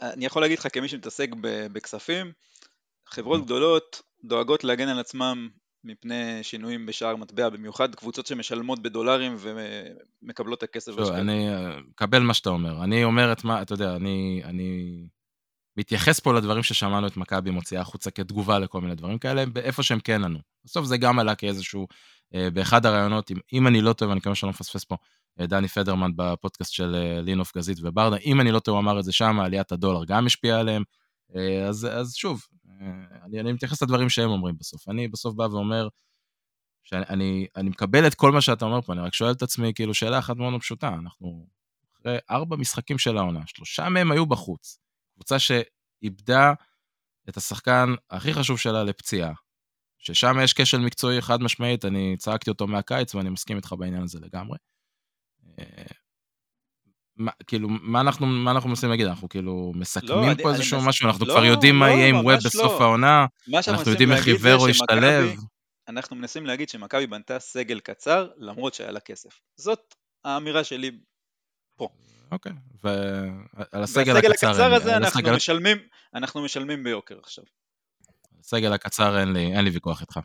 אני יכול להגיד לך כמי שמתעסק בכספים, חברות גדולות דואגות להגן על עצמם מפני שינויים בשער מטבע, במיוחד קבוצות שמשלמות בדולרים ומקבלות את הכסף בשקלים. אני מקבל מה שאתה אומר. אני אומר את מה, אתה יודע, אני, אני מתייחס פה לדברים ששמענו את מכבי מוציאה החוצה כתגובה לכל מיני דברים כאלה, באיפה שהם כן ענו. בסוף זה גם עלה כאיזשהו, אה, באחד הראיונות, אם, אם אני לא טועה, אני מקווה שאני לא מפספס פה, אה, דני פדרמן בפודקאסט של אה, לינוף גזית וברדה, אם אני לא טועה, הוא אמר את זה שם, עליית הדולר גם השפיעה עליהם. אז, אז שוב, אני, אני מתייחס לדברים שהם אומרים בסוף. אני בסוף בא ואומר, שאני אני, אני מקבל את כל מה שאתה אומר פה, אני רק שואל את עצמי, כאילו, שאלה אחת מאוד פשוטה, אנחנו אחרי ארבע משחקים של העונה, שלושה מהם היו בחוץ. קבוצה שאיבדה את השחקן הכי חשוב שלה לפציעה, ששם יש כשל מקצועי חד משמעית, אני צעקתי אותו מהקיץ ואני מסכים איתך בעניין הזה לגמרי. מה, כאילו, מה אנחנו, מה אנחנו מנסים להגיד? אנחנו כאילו מסכמים לא, פה אני, איזשהו אני משהו, אנחנו לא, כבר יודעים לא, מה יהיה עם ווב בסוף לא. העונה, אנחנו יודעים איך ריברו ישתלב. אנחנו מנסים להגיד שמכבי בנתה סגל קצר, למרות שהיה לה כסף. זאת האמירה שלי פה. אוקיי, ועל הסגל הקצר... והסגל הקצר הזה אנחנו הסגל... משלמים, אנחנו משלמים ביוקר עכשיו. הסגל הקצר אין לי, אין לי ויכוח איתך.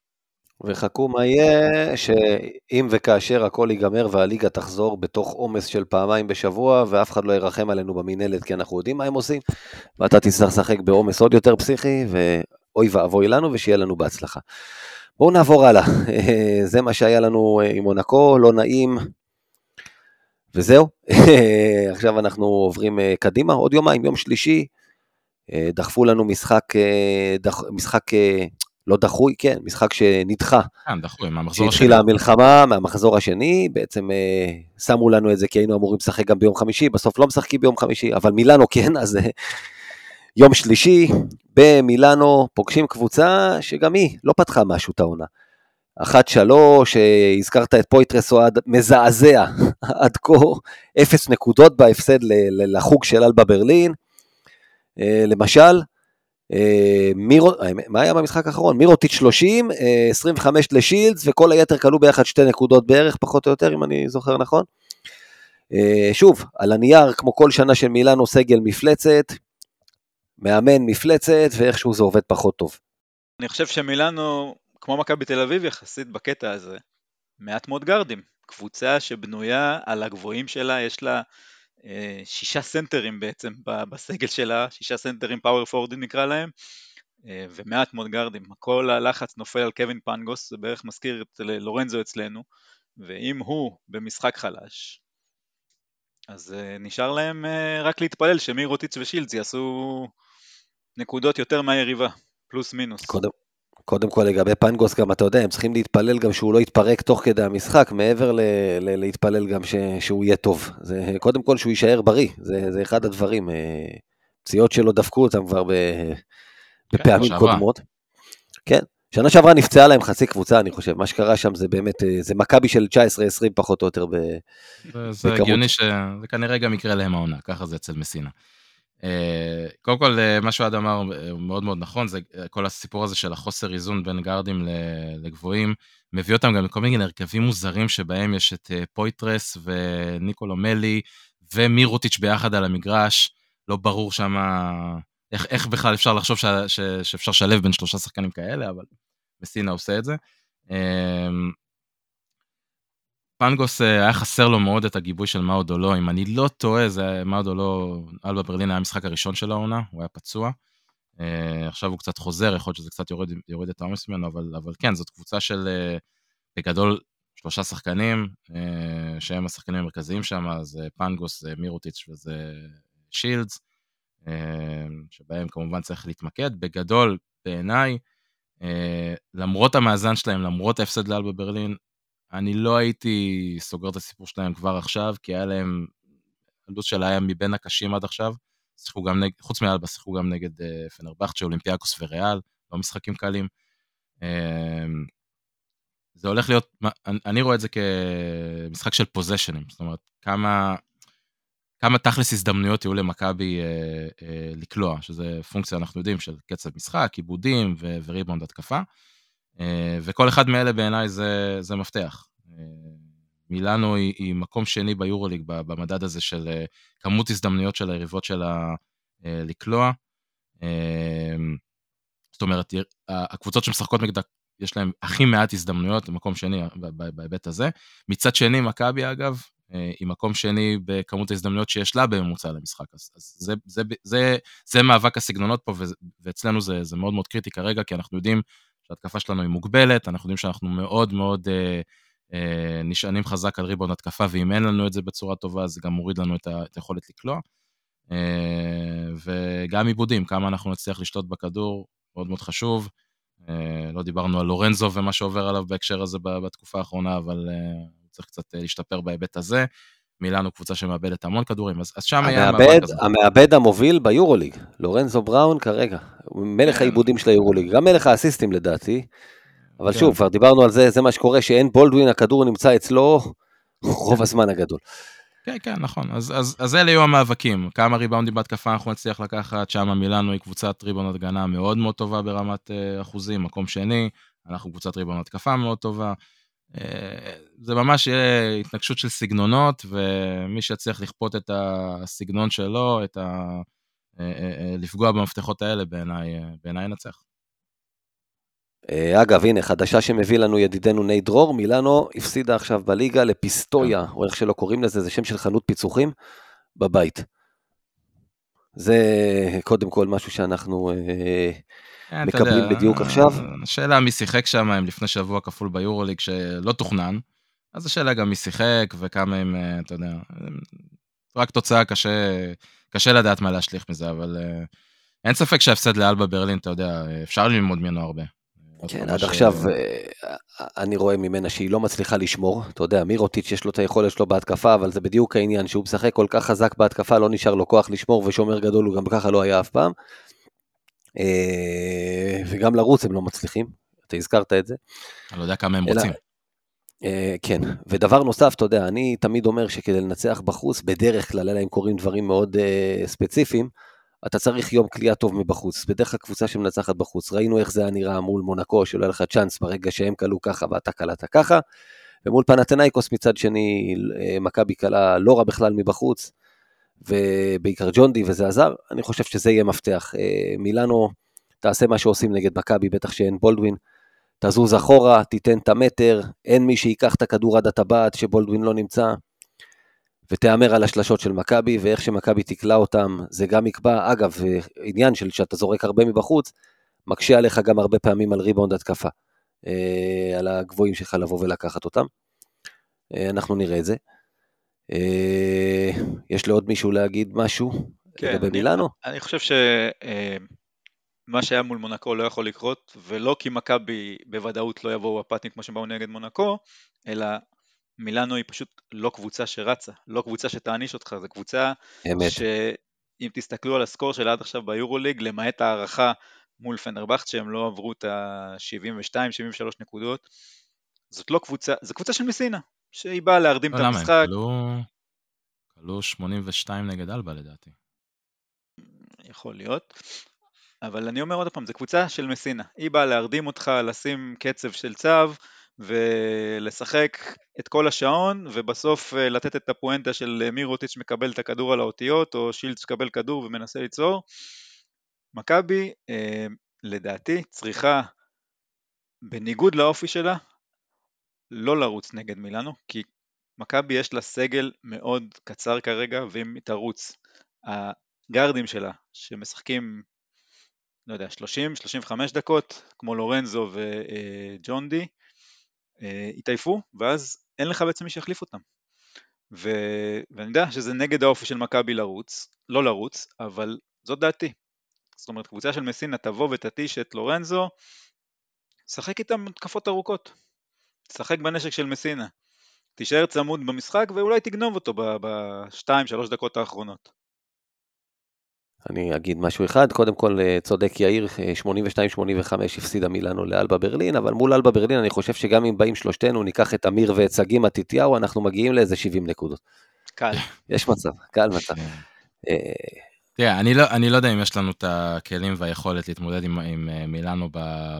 וחכו מה יהיה, שאם וכאשר הכל ייגמר והליגה תחזור בתוך עומס של פעמיים בשבוע, ואף אחד לא ירחם עלינו במינהלת, כי אנחנו יודעים מה הם עושים, ואתה תצטרך לשחק בעומס עוד יותר פסיכי, ואוי ואבוי לנו, ושיהיה לנו בהצלחה. בואו נעבור הלאה. זה מה שהיה לנו עם מונקו, לא נעים, וזהו. עכשיו אנחנו עוברים אה, קדימה, עוד יומיים, יום שלישי, אה, דחפו לנו משחק, אה, דח, משחק לא דחוי, כן, משחק שנדחה. כן, דחוי, מהמחזור השני. שהתחילה המלחמה, מהמחזור השני, בעצם אה, שמו לנו את זה כי היינו אמורים לשחק גם ביום חמישי, בסוף לא משחקים ביום חמישי, אבל מילאנו כן, אז אה, יום שלישי, במילאנו פוגשים קבוצה שגם היא לא פתחה משהו את העונה. אחת שלוש, אה, הזכרת את פויטרס אוהד, מזעזע עד כה, אפס נקודות בהפסד לחוג של אלבה ברלין. אה, למשל, מירו, אה, מה היה במשחק האחרון? מירוטיץ' 30, 25 לשילדס, וכל היתר כלו ביחד שתי נקודות בערך, פחות או יותר, אם אני זוכר נכון. אה, שוב, על הנייר, כמו כל שנה של מילאנו, סגל מפלצת, מאמן מפלצת, ואיכשהו זה עובד פחות טוב. אני חושב שמילאנו, כמו מכבי תל אביב יחסית בקטע הזה, מעט מאוד גארדים. קבוצה שבנויה על הגבוהים שלה, יש לה אה, שישה סנטרים בעצם בסגל שלה, שישה סנטרים power forward ים נקרא להם, אה, ומעט מאוד גארדים. כל הלחץ נופל על קווין פאנגוס, זה בערך מזכיר את לורנזו אצלנו, ואם הוא במשחק חלש, אז אה, נשאר להם רק להתפלל שמירוטיץ' ושילדס יעשו נקודות יותר מהיריבה, פלוס מינוס. קודם, קודם כל לגבי פנגוס גם אתה יודע, הם צריכים להתפלל גם שהוא לא יתפרק תוך כדי המשחק, מעבר ל- ל- להתפלל גם ש- שהוא יהיה טוב. זה קודם כל שהוא יישאר בריא, זה, זה אחד הדברים. אה, פציעות שלו דפקו אותם כבר ב- כן, בפעמים כן, קודמות. כן, שנה שעברה נפצעה להם חצי קבוצה, אני חושב. מה שקרה שם זה באמת, אה, זה מכבי של 19-20 פחות או יותר ב- זה, זה הגיוני שזה כנראה גם יקרה להם העונה, ככה זה אצל מסינה. אה, קודם כל, אה, מה שאוהד אמר אה, הוא מאוד מאוד נכון, זה כל הסיפור הזה של החוסר איזון בין גארדים לגבוהים, מביא אותם גם לכל מיני הרכבים מוזרים שבהם יש את פויטרס וניקולו מלי ומירוטיץ' ביחד על המגרש, לא ברור שם איך, איך בכלל אפשר לחשוב ש, ש, שאפשר לשלב בין שלושה שחקנים כאלה, אבל מסינה עושה את זה. פנגוס אה, היה חסר לו מאוד את הגיבוי של מאודו דולו, אם אני לא טועה, זה מאודו דולו, אלבה ברלין היה המשחק הראשון של העונה, הוא היה פצוע. Uh, עכשיו הוא קצת חוזר, יכול להיות שזה קצת יוריד, יוריד את העומס ממנו, אבל, אבל כן, זאת קבוצה של uh, בגדול שלושה שחקנים, שהם השחקנים המרכזיים שם, זה פנגוס, זה מירוטיץ' וזה שילדס, שבהם כמובן צריך להתמקד. בגדול, בעיניי, למרות המאזן שלהם, למרות ההפסד לאלבה ברלין, אני לא הייתי סוגר את הסיפור שלהם כבר עכשיו, כי היה להם, הלו"ז שלה היה מבין הקשים עד עכשיו. שיחקו גם נגד, חוץ מאלבה, שיחקו גם נגד uh, פנרבכצ'ה, אולימפיאקוס וריאל, לא משחקים קלים. Uh, זה הולך להיות, אני, אני רואה את זה כמשחק של פוזיישנים, זאת אומרת, כמה, כמה תכלס הזדמנויות יהיו למכבי uh, uh, לקלוע, שזה פונקציה, אנחנו יודעים, של קצב משחק, עיבודים וריבונד התקפה. Uh, וכל אחד מאלה בעיניי זה, זה מפתח. Uh, מילאנו היא, היא מקום שני ביורוליג במדד הזה של אה, כמות הזדמנויות של היריבות שלה אה, לקלוע. אה, זאת אומרת, הקבוצות שמשחקות נגדה, יש להן הכי מעט הזדמנויות, מקום שני בהיבט הזה. מצד שני, מכבי אגב, היא מקום שני בכמות ההזדמנויות שיש לה בממוצע למשחק. אז, אז זה, זה, זה, זה מאבק הסגנונות פה, ואצלנו זה, זה מאוד מאוד קריטי כרגע, כי אנחנו יודעים שההתקפה שלנו היא מוגבלת, אנחנו יודעים שאנחנו מאוד מאוד... אה, אה, נשענים חזק על ריבון התקפה, ואם אין לנו את זה בצורה טובה, זה גם מוריד לנו את היכולת לקלוע. אה, וגם עיבודים, כמה אנחנו נצליח לשלוט בכדור, מאוד מאוד חשוב. אה, לא דיברנו על לורנזו ומה שעובר עליו בהקשר הזה בתקופה האחרונה, אבל הוא צריך קצת להשתפר בהיבט הזה. מילאנו קבוצה שמאבדת המון כדורים, אז, אז שם היה מאבק כזה. המאבד המוביל ביורוליג, לורנזו בראון כרגע, מלך כן. העיבודים של היורוליג, גם מלך האסיסטים לדעתי. אבל כן. שוב, כבר דיברנו על זה, זה מה שקורה, שאין בולדווין, הכדור נמצא אצלו רוב הזמן הגדול. כן, כן, נכון. אז, אז, אז אלה יהיו המאבקים. כמה ריבאונדים בהתקפה אנחנו נצליח לקחת, שם מילאנו היא קבוצת ריבאונד הגנה מאוד מאוד טובה ברמת uh, אחוזים, מקום שני, אנחנו קבוצת ריבאונד התקפה מאוד טובה. Uh, זה ממש יהיה התנגשות של סגנונות, ומי שיצליח לכפות את הסגנון שלו, את ה... uh, uh, לפגוע במפתחות האלה, בעיניי uh, ינצח. אה, אגב, הנה, חדשה שמביא לנו ידידנו ני דרור, מילאנו הפסידה עכשיו בליגה לפיסטויה, כן. או איך שלא קוראים לזה, זה שם של חנות פיצוחים, בבית. זה קודם כל משהו שאנחנו אה, מקבלים יודע, בדיוק עכשיו. השאלה מי שיחק שם, הם לפני שבוע כפול ביורוליג שלא תוכנן, אז השאלה גם מי שיחק וכמה הם, אה, אתה יודע, רק תוצאה קשה, קשה לדעת מה להשליך מזה, אבל אין ספק שההפסד לאלבה ברלין, אתה יודע, אפשר ללמוד ממנו הרבה. כן, עד עכשיו אה, אני רואה ממנה שהיא לא מצליחה לשמור. אתה יודע, מירוטיץ' יש לו את היכולת שלו בהתקפה, אבל זה בדיוק העניין, שהוא משחק כל כך חזק בהתקפה, לא נשאר לו כוח לשמור, ושומר גדול הוא גם ככה לא היה אף פעם. אה, וגם לרוץ הם לא מצליחים, אתה הזכרת את זה. אני לא יודע כמה הם רוצים. אה, כן, ודבר נוסף, אתה יודע, אני תמיד אומר שכדי לנצח בחוץ, בדרך כלל, אלא אם קורים דברים מאוד ספציפיים, אתה צריך יום כליאה טוב מבחוץ. בדרך כלל קבוצה שמנצחת בחוץ. ראינו איך זה היה נראה מול מונקו, שלא היה לך צ'אנס ברגע שהם כלו ככה ואתה קלעת ככה. ומול פנתנאיקוס מצד שני, מכבי קלה לא רע בכלל מבחוץ, ובעיקר ג'ונדי וזה עזר. אני חושב שזה יהיה מפתח. אה, מילאנו, תעשה מה שעושים נגד מכבי, בטח שאין בולדווין. תזוז אחורה, תיתן את המטר, אין מי שיקח את הכדור עד הטבעת שבולדווין לא נמצא. ותהמר על השלשות של מכבי, ואיך שמכבי תקלע אותם, זה גם יקבע. אגב, עניין של שאתה זורק הרבה מבחוץ, מקשה עליך גם הרבה פעמים על ריבאונד התקפה, אה, על הגבוהים שלך לבוא ולקחת אותם. אה, אנחנו נראה את זה. אה, יש לעוד מישהו להגיד משהו כן, לגבי מילאנו? אני חושב שמה שהיה מול מונקו לא יכול לקרות, ולא כי מכבי בוודאות לא יבואו הפתים כמו שבאו נגד מונקו, אלא מילאנו היא פשוט לא קבוצה שרצה, לא קבוצה שתעניש אותך, זו קבוצה אמת. שאם תסתכלו על הסקור שלה עד עכשיו ביורוליג, למעט הערכה מול פנרבכט שהם לא עברו את ה-72-73 נקודות, זאת לא קבוצה, זו קבוצה של מסינה, שהיא באה להרדים לא, את המשחק. למה, הם כלו 82 נגד אלבה לדעתי. יכול להיות. אבל אני אומר עוד פעם, זו קבוצה של מסינה. היא באה להרדים אותך, לשים קצב של צו, ולשחק את כל השעון, ובסוף אה, לתת את הפואנטה של אה, מירוטיץ' מקבל את הכדור על האותיות, או שילץ מקבל כדור ומנסה ליצור. מכבי, אה, לדעתי, צריכה, בניגוד לאופי שלה, לא לרוץ נגד מילאנו, כי מכבי יש לה סגל מאוד קצר כרגע, ואם היא תרוץ, הגארדים שלה, שמשחקים, לא יודע, 30-35 דקות, כמו לורנזו וג'ון די, אה, יתעייפו, ואז אין לך בעצם מי שיחליף אותם. ו... ואני יודע שזה נגד האופי של מכבי לרוץ, לא לרוץ, אבל זאת דעתי. זאת אומרת, קבוצה של מסינה תבוא ותתיש את לורנזו, שחק איתם תקפות ארוכות. תשחק בנשק של מסינה. תישאר צמוד במשחק ואולי תגנוב אותו בשתיים, שלוש דקות האחרונות. אני אגיד משהו אחד, קודם כל אה, צודק יאיר, 82-85 אה, הפסידה מילאנו לאלבה ברלין, אבל מול אלבה ברלין אני חושב שגם אם באים שלושתנו, ניקח את אמיר ואת שגיא מתתיהו, אנחנו מגיעים לאיזה 70 נקודות. קל. יש מצב, קל מצב. כן. אה, תראה, אני לא, אני לא יודע אם יש לנו את הכלים והיכולת להתמודד עם, עם מילאנו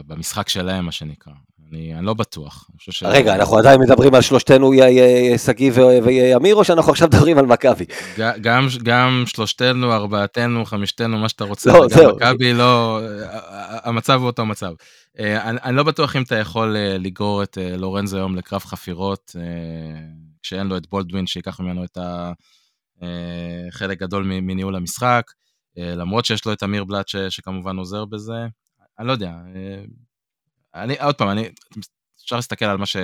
במשחק שלהם, מה שנקרא. אני, אני לא בטוח. אני ש... רגע, אנחנו עדיין מדברים על שלושתנו, שגיא ואמיר, או שאנחנו עכשיו מדברים על מכבי? גם, גם שלושתנו, ארבעתנו, חמישתנו, מה שאתה רוצה, לא, זהו. מכבי לא, המצב הוא אותו מצב. אה, אני, אני לא בטוח אם אתה יכול אה, לגרור את אה, לורנזו היום לקרב חפירות, כשאין לו את בולדווין שיקח ממנו את החלק גדול מניהול המשחק, למרות שיש לו את אמיר בלאט שכמובן עוזר בזה. אני לא יודע, אני, עוד פעם, אני, אפשר להסתכל על מה ש...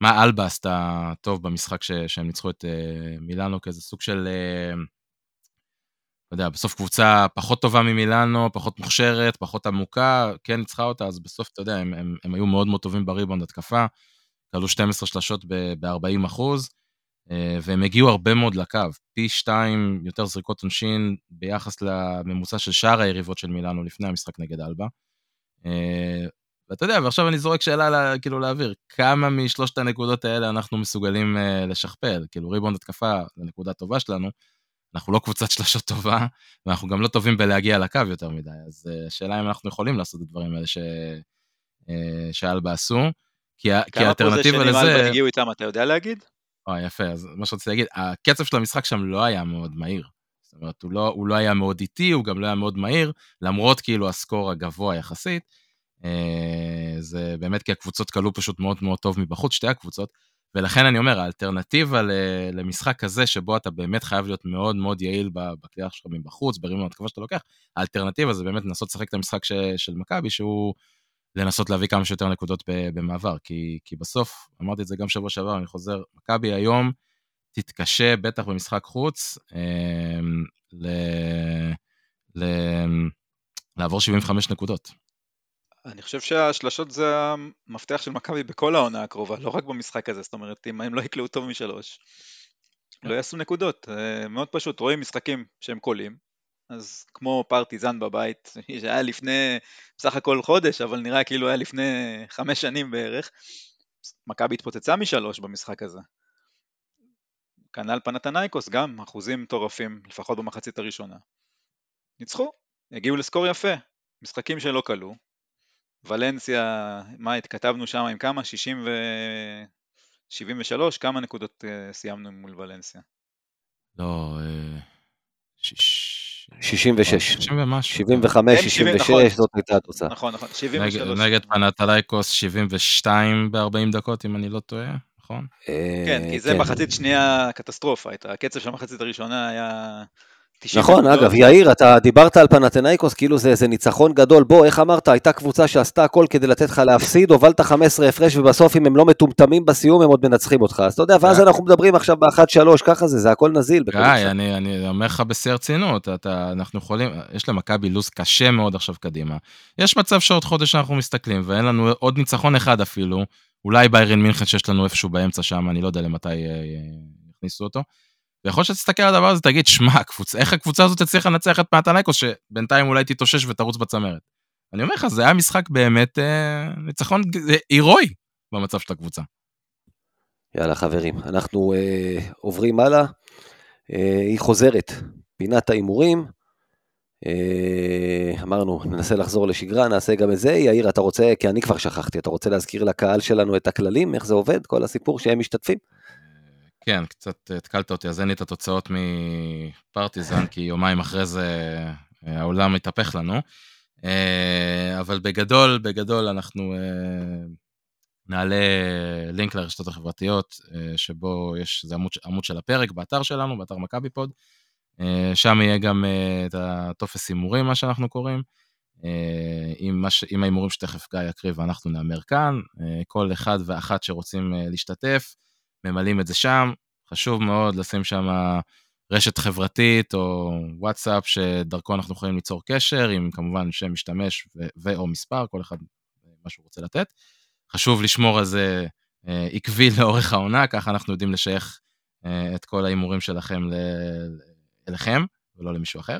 מה אלבה עשתה טוב במשחק ש, שהם ניצחו את uh, מילאנו כאיזה סוג של, uh, לא יודע, בסוף קבוצה פחות טובה ממילאנו, פחות מוכשרת, פחות עמוקה, כן ניצחה אותה, אז בסוף, אתה יודע, הם, הם, הם היו מאוד מאוד טובים בריבונד התקפה, כלו 12 שלשות ב-40 אחוז, uh, והם הגיעו הרבה מאוד לקו, פי שתיים יותר זריקות עונשין ביחס לממוצע של שאר היריבות של מילאנו לפני המשחק נגד אלבה. ואתה יודע, ועכשיו אני זורק שאלה לה, כאילו להעביר, כמה משלושת הנקודות האלה אנחנו מסוגלים uh, לשכפל? כאילו ריבונד התקפה זו נקודה טובה שלנו, אנחנו לא קבוצת שלשות טובה, ואנחנו גם לא טובים בלהגיע לקו יותר מדי, אז uh, השאלה אם אנחנו יכולים לעשות את הדברים האלה ש... uh, שאלבה עשו, כי, כי האלטרנטיבה לזה... כמה פוזיישנים הגיעו איתם, אתה יודע להגיד? אה, יפה, אז מה שרציתי להגיד, הקצב של המשחק שם לא היה מאוד מהיר. זאת אומרת, הוא לא, הוא לא היה מאוד איטי, הוא גם לא היה מאוד מהיר, למרות כאילו הסקור הגבוה יחסית. אה, זה באמת כי הקבוצות כלו פשוט מאוד מאוד טוב מבחוץ, שתי הקבוצות, ולכן אני אומר, האלטרנטיבה למשחק כזה, שבו אתה באמת חייב להיות מאוד מאוד יעיל בקליעה שלך מבחוץ, ברימון התקווה שאתה לוקח, האלטרנטיבה זה באמת לנסות לשחק את המשחק של מכבי, שהוא לנסות להביא כמה שיותר נקודות במעבר, כי, כי בסוף, אמרתי את זה גם שבוע שעבר, אני חוזר, מכבי היום תתקשה, בטח במשחק חוץ, אה, ל... ל... לעבור 75 נקודות. אני חושב שהשלשות זה המפתח של מכבי בכל העונה הקרובה, לא רק במשחק הזה, זאת אומרת, אם הם לא יקלעו טוב משלוש, לא יעשו נקודות, מאוד פשוט, רואים משחקים שהם קולים, אז כמו פרטיזן בבית, שהיה לפני בסך הכל חודש, אבל נראה כאילו היה לפני חמש שנים בערך, מכבי התפוצצה משלוש במשחק הזה. כנ"ל פנתנייקוס גם, אחוזים מטורפים, לפחות במחצית הראשונה. ניצחו, הגיעו לסקור יפה, משחקים שלא כלו, ולנסיה, מה התכתבנו שם עם כמה? 60 ו... 73? כמה נקודות uh, סיימנו מול ולנסיה? לא, 66. 60 ומשהו. 75, 66, זאת הייתה התוצאה. נכון, נכון, 73. נגד פנתלייקוס 72 ב-40 דקות, אם אני לא טועה, נכון? כן, כי זה מחצית כן. שנייה קטסטרופה, הקצב של המחצית הראשונה היה... נכון, אגב, יאיר, אתה דיברת על פנתנאיקוס, כאילו זה, זה ניצחון גדול. בוא, איך אמרת, הייתה קבוצה שעשתה הכל כדי לתת לך להפסיד, הובלת 15 הפרש, ובסוף אם הם לא מטומטמים בסיום, הם עוד מנצחים אותך. אז אתה יודע, ואז אנחנו מדברים עכשיו ב-1-3, ככה זה, זה הכל נזיל. גיא, אני, אני אומר לך בשיא הרצינות, אנחנו יכולים, יש למכבי לו"ז קשה מאוד עכשיו קדימה. יש מצב שעוד חודש אנחנו מסתכלים, ואין לנו עוד ניצחון אחד אפילו, אולי ביירן מינכן שיש לנו איפשהו באמצע שם, אני לא יודע למתי אה, יכניסו אותו. ויכול להיות שתסתכל על הדבר הזה, תגיד, שמע, איך הקבוצה הזאת הצליחה לנצח את פנתנייקוס, שבינתיים אולי תתאושש ותרוץ בצמרת. אני אומר לך, זה היה משחק באמת אה, ניצחון הירואי במצב של הקבוצה. יאללה חברים, אנחנו אה, עוברים הלאה. אה, היא חוזרת, פינת ההימורים. אה, אמרנו, ננסה לחזור לשגרה, נעשה גם את זה. יאיר, אתה רוצה, כי אני כבר שכחתי, אתה רוצה להזכיר לקהל שלנו את הכללים, איך זה עובד, כל הסיפור שהם משתתפים? כן, קצת התקלת אותי, אז אין לי את התוצאות מפרטיזן, כי יומיים אחרי זה העולם מתהפך לנו. אבל בגדול, בגדול אנחנו נעלה לינק לרשתות החברתיות, שבו יש, זה עמוד, עמוד של הפרק באתר שלנו, באתר מכבי פוד. שם יהיה גם את הטופס הימורים, מה שאנחנו קוראים. עם, מש... עם ההימורים שתכף גיא יקריא ואנחנו נאמר כאן. כל אחד ואחת שרוצים להשתתף, ממלאים את זה שם. חשוב מאוד לשים שם רשת חברתית או וואטסאפ שדרכו אנחנו יכולים ליצור קשר עם כמובן שם משתמש ו- ו- מספר, כל אחד מה שהוא רוצה לתת. חשוב לשמור על זה אה, עקבי לאורך העונה, ככה אנחנו יודעים לשייך אה, את כל ההימורים שלכם אליכם ולא למישהו אחר.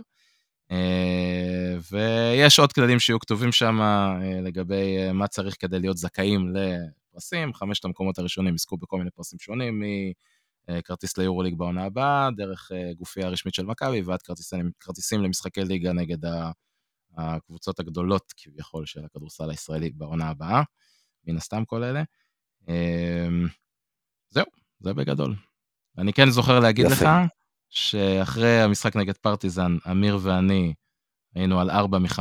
אה, ויש עוד כללים שיהיו כתובים שם אה, לגבי אה, מה צריך כדי להיות זכאים לפרסים, חמשת המקומות הראשונים יזכו בכל מיני פרסים שונים, כרטיס ליורוליג בעונה הבאה, דרך גופייה הרשמית של מכבי ועד כרטיסים, כרטיסים למשחקי ליגה נגד הקבוצות הגדולות כביכול של הכדורסל הישראלי בעונה הבאה, מן הסתם כל אלה. זהו, זה בגדול. אני כן זוכר להגיד יפה. לך שאחרי המשחק נגד פרטיזן, אמיר ואני היינו על 4 מ-5,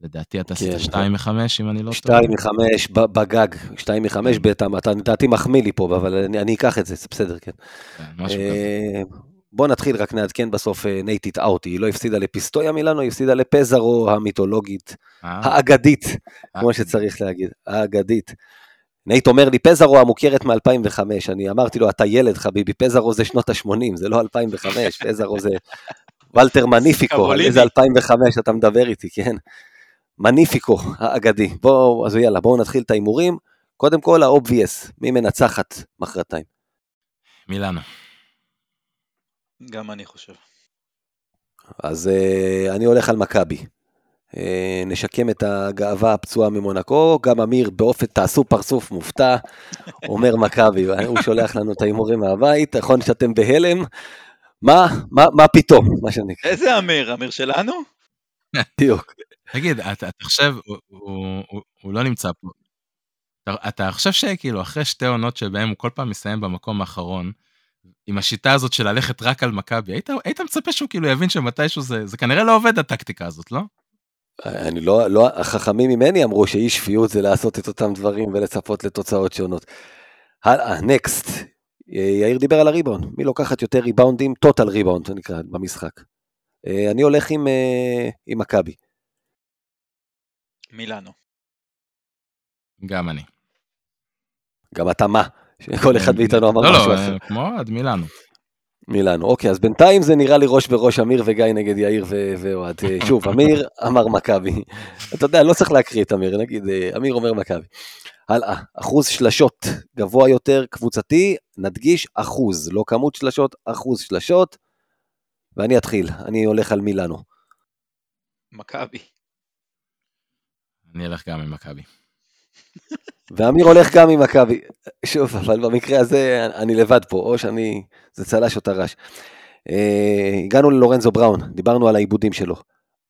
לדעתי אתה עשית 2 מ-5 אם אני לא טועה. 2 מ-5 בגג, 2 מ-5 בטעם, אתה לדעתי מחמיא לי פה, אבל אני אקח את זה, זה בסדר, כן. כן אה, בוא נתחיל, רק נעדכן בסוף אה, אאוטי, היא לא הפסידה לפיסטויה מילאנו, היא הפסידה לפזארו המיתולוגית, אה. האגדית, כמו שצריך להגיד, האגדית. נייט אומר לי, פזארו המוכרת מ-2005, אני אמרתי לו, אתה ילד חביבי, פזארו זה שנות ה-80, זה לא 2005, פזארו זה ולטר מניפיקו, על איזה 2005 אתה מדבר איתי, כן? מניפיקו האגדי. בואו, אז יאללה, בואו נתחיל את ההימורים. קודם כל, ה-obvious, מי מנצחת מחרתיים? מילאנו. גם אני חושב. אז uh, אני הולך על מכבי. אה, נשקם את הגאווה הפצועה ממונקו, גם אמיר באופן תעשו פרצוף מופתע, אומר מכבי, הוא שולח לנו את ההימורים מהבית, נכון שאתם בהלם, מה, מה, מה פתאום, מה שנקרא. איזה אמיר, אמיר שלנו? בדיוק. תגיד, אתה חושב, הוא, לא נמצא פה, אתה, חושב שכאילו אחרי שתי עונות שבהם הוא כל פעם מסיים במקום האחרון, עם השיטה הזאת של ללכת רק על מכבי, היית, היית מצפה שהוא כאילו יבין שמתישהו זה, זה כנראה לא עובד הטקטיקה הזאת, לא? אני לא, לא, החכמים ממני אמרו שאי שפיות זה לעשות את אותם דברים ולצפות לתוצאות שונות. הלאה, נקסט. יאיר דיבר על הריבאונד, מי לוקחת יותר ריבאונדים, טוטל ריבאונד נקרא במשחק. אה, אני הולך עם, אה, עם מכבי. מילאנו. גם אני. גם אתה מה? שכל אחד מאיתנו אמר לא, משהו לא, אחר. לא, לא, כמו עד מילאנו. מילאנו, אוקיי, אז בינתיים זה נראה לי ראש בראש אמיר וגיא נגד יאיר ואוהד. אה, שוב, אמיר אמר מכבי. אתה יודע, לא צריך להקריא את אמיר, נגיד, אה, אמיר אומר מכבי. הלאה, אחוז שלשות גבוה יותר קבוצתי, נדגיש אחוז, לא כמות שלשות, אחוז שלשות. ואני אתחיל, אני הולך על מילאנו. מכבי. אני אלך גם עם מכבי. ואמיר הולך גם עם מכבי. שוב, אבל במקרה הזה אני לבד פה, או שאני... זה צל"ש או טר"ש. אה, הגענו ללורנזו בראון, דיברנו על העיבודים שלו.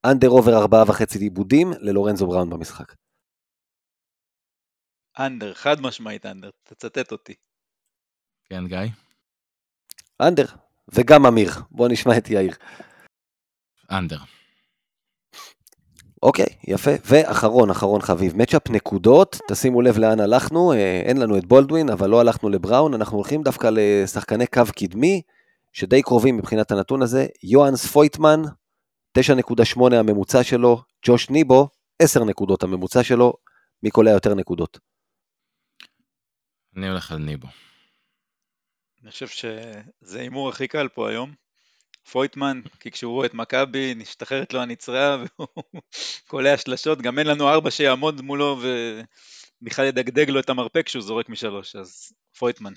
אנדר עובר ארבעה וחצי עיבודים ללורנזו בראון במשחק. אנדר, חד משמעית אנדר, תצטט אותי. כן, גיא? אנדר, וגם אמיר. בוא נשמע את יאיר. אנדר. אוקיי, יפה. ואחרון, אחרון חביב, מצ'אפ נקודות, תשימו לב לאן הלכנו, אה, אין לנו את בולדווין, אבל לא הלכנו לבראון, אנחנו הולכים דווקא לשחקני קו קדמי, שדי קרובים מבחינת הנתון הזה, יוהאנס פויטמן, 9.8 הממוצע שלו, ג'וש ניבו, 10 נקודות הממוצע שלו, מי קולע יותר נקודות? אני הולך על ניבו. אני חושב שזה ההימור הכי קל פה היום. פויטמן, כי כשהוא רואה את מכבי, נשתחררת לו הנצרה והוא קולע שלשות, גם אין לנו ארבע שיעמוד מולו ובכלל ידגדג לו את המרפק כשהוא זורק משלוש, אז פויטמן.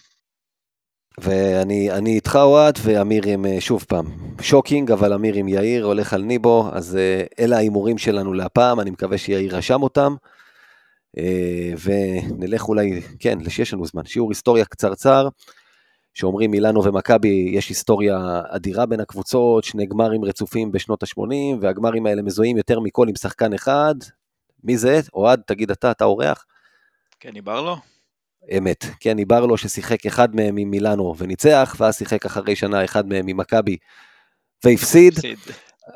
ואני איתך אוהד, ואמיר עם, אה, שוב פעם, שוקינג, אבל אמיר עם יאיר, הולך על ניבו, אז אה, אלה ההימורים שלנו להפעם, אני מקווה שיאיר רשם אותם. אה, ונלך אולי, כן, שיש לנו זמן, שיעור היסטוריה קצרצר. שאומרים מילאנו ומכבי, יש היסטוריה אדירה בין הקבוצות, שני גמרים רצופים בשנות ה-80, והגמרים האלה מזוהים יותר מכל עם שחקן אחד. מי זה? אוהד, תגיד אתה, אתה אורח? קני ברלו? אמת, קני ברלו ששיחק אחד מהם ממילאנו וניצח, ואז שיחק אחרי שנה אחד מהם ממכבי והפסיד.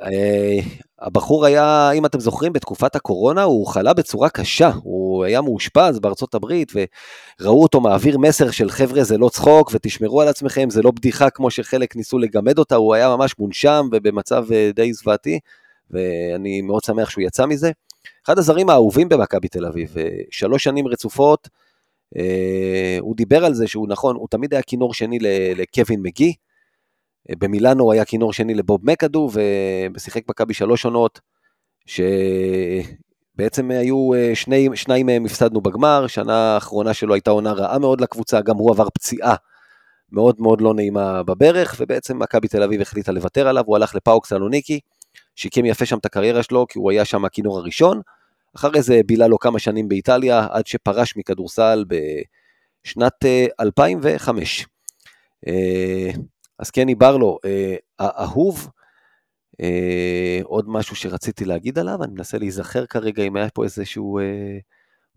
אה, הבחור היה, אם אתם זוכרים, בתקופת הקורונה הוא חלה בצורה קשה, הוא היה מאושפז בארצות הברית וראו אותו מעביר מסר של חבר'ה זה לא צחוק ותשמרו על עצמכם, זה לא בדיחה כמו שחלק ניסו לגמד אותה, הוא היה ממש מונשם ובמצב אה, די זוועתי ואני מאוד שמח שהוא יצא מזה. אחד הזרים האהובים במכבי תל אביב, אה, שלוש שנים רצופות, אה, הוא דיבר על זה שהוא נכון, הוא תמיד היה כינור שני לקווין מגי, במילאנו הוא היה כינור שני לבוב מקאדו, ושיחק מכבי שלוש עונות, שבעצם היו אה, שני, שניים מהם הפסדנו בגמר, שנה האחרונה שלו הייתה עונה רעה מאוד לקבוצה, גם הוא עבר פציעה מאוד מאוד לא נעימה בברך, ובעצם מכבי תל אביב החליטה לוותר עליו, הוא הלך לפאוק סלוניקי, שיקם יפה שם את הקריירה שלו, כי הוא היה שם הכינור הראשון, אחרי זה בילה לו כמה שנים באיטליה, עד שפרש מכדורסל בשנת 2005. אז קני ברלו, אה, אהוב, אה, עוד משהו שרציתי להגיד עליו, אני מנסה להיזכר כרגע אם היה פה איזשהו אה,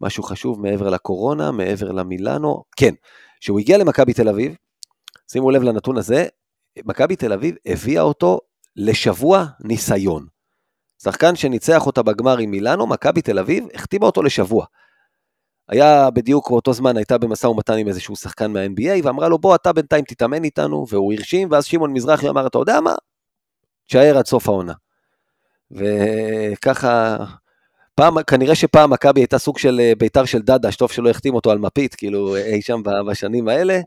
משהו חשוב מעבר לקורונה, מעבר למילאנו, כן, כשהוא הגיע למכבי תל אביב, שימו לב לנתון הזה, מכבי תל אביב הביאה אותו לשבוע ניסיון. שחקן שניצח אותה בגמר עם מילאנו, מכבי תל אביב החתימה אותו לשבוע. היה בדיוק באותו זמן, הייתה במשא ומתן עם איזשהו שחקן מה-NBA, ואמרה לו, בוא, אתה בינתיים תתאמן איתנו, והוא הרשים, ואז שמעון מזרחי אמר, אתה יודע מה? תשאר עד סוף העונה. וככה, פעם, כנראה שפעם מכבי הייתה סוג של אה, ביתר של דדה, שטוב שלא החתים אותו על מפית, כאילו אי שם בשנים האלה,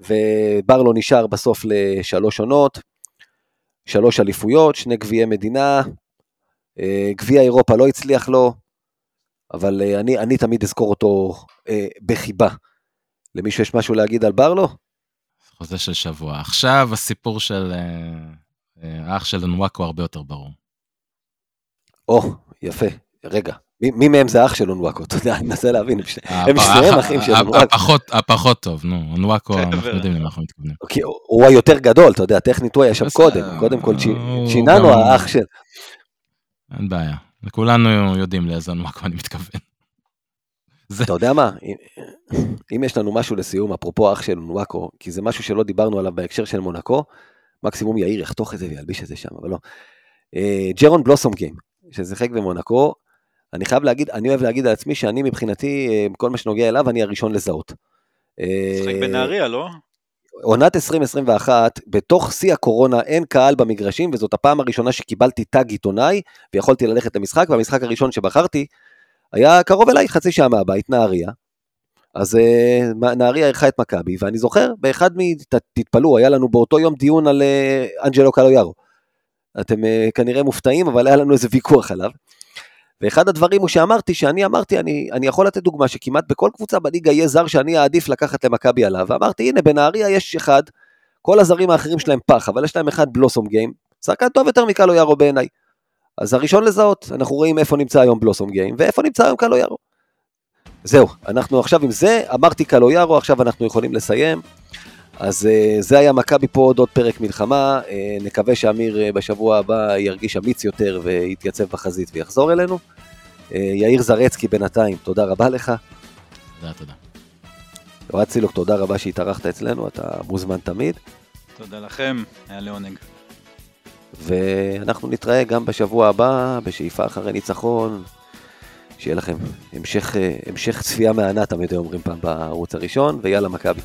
וברלו נשאר בסוף לשלוש עונות, שלוש אליפויות, שני גביעי מדינה, אה, גביע אירופה לא הצליח לו, אבל אה, אני, אני תמיד אזכור אותו אה, בחיבה. למישהו יש משהו להגיד על ברלו? חוזה של שבוע. עכשיו הסיפור של אה, האח של אנוואקו הרבה יותר ברור. או, יפה. רגע, מי, מי מהם זה אח של אונוואקו? אתה יודע, אני מנסה להבין. הם שניהם אחים של אונוואקו. הפחות, טוב, נו, אונוואקו, אנחנו יודעים למה אנחנו מתכוונים. הוא היותר גדול, אתה יודע, טכנית הוא היה שם קודם. קודם כל, צ'יננו האח של... אין בעיה. וכולנו יודעים לאיזה אנוואקו אני מתכוון. אתה יודע מה, אם יש לנו משהו לסיום, אפרופו אח של אונוואקו, כי זה משהו שלא דיברנו עליו בהקשר של מונקו, מקסימום יאיר יחתוך את זה וילביש את זה שם, אבל לא. אה, ג'רון בלוסום גיים, ששיחק במונקו, אני חייב להגיד, אני אוהב להגיד על עצמי שאני מבחינתי, אה, כל מה שנוגע אליו, אני הראשון לזהות. שיחק אה, בנהריה, לא? עונת 2021, בתוך שיא הקורונה אין קהל במגרשים, וזאת הפעם הראשונה שקיבלתי טאג עיתונאי, ויכולתי ללכת למשחק, והמשחק הראשון שבחרתי היה קרוב אליי חצי שעה מהבית, נהריה. אז uh, נהריה אירחה את מכבי, ואני זוכר, באחד מ... תתפלאו, היה לנו באותו יום דיון על uh, אנג'לו קלויארו. אתם uh, כנראה מופתעים, אבל היה לנו איזה ויכוח עליו. ואחד הדברים הוא שאמרתי, שאני אמרתי, אני, אני יכול לתת דוגמה שכמעט בכל קבוצה בליגה יהיה זר שאני אעדיף לקחת למכבי עליו, ואמרתי, הנה, בנהריה יש אחד, כל הזרים האחרים שלהם פח, אבל יש להם אחד בלוסום גיים, שחקן טוב יותר מקלו יארו בעיניי. אז הראשון לזהות, אנחנו רואים איפה נמצא היום בלוסום גיים, ואיפה נמצא היום קלו יארו. זהו, אנחנו עכשיו עם זה, אמרתי קלו יארו, עכשיו אנחנו יכולים לסיים. אז uh, זה היה מכבי פה עוד עוד פרק מלחמה, uh, נקווה שאמיר uh, בשבוע הבא ירגיש אמיץ יותר ויתייצב בחזית ויחזור אלינו. יאיר זרצקי בינתיים, תודה רבה לך. תודה, תודה. אוהד סילוק, תודה רבה שהתארחת אצלנו, אתה מוזמן תמיד. תודה לכם, היה לעונג. ואנחנו נתראה גם בשבוע הבא, בשאיפה אחרי ניצחון. שיהיה לכם המשך, המשך צפייה מהנה, תמיד אומרים פעם בערוץ הראשון, ויאללה מכבי.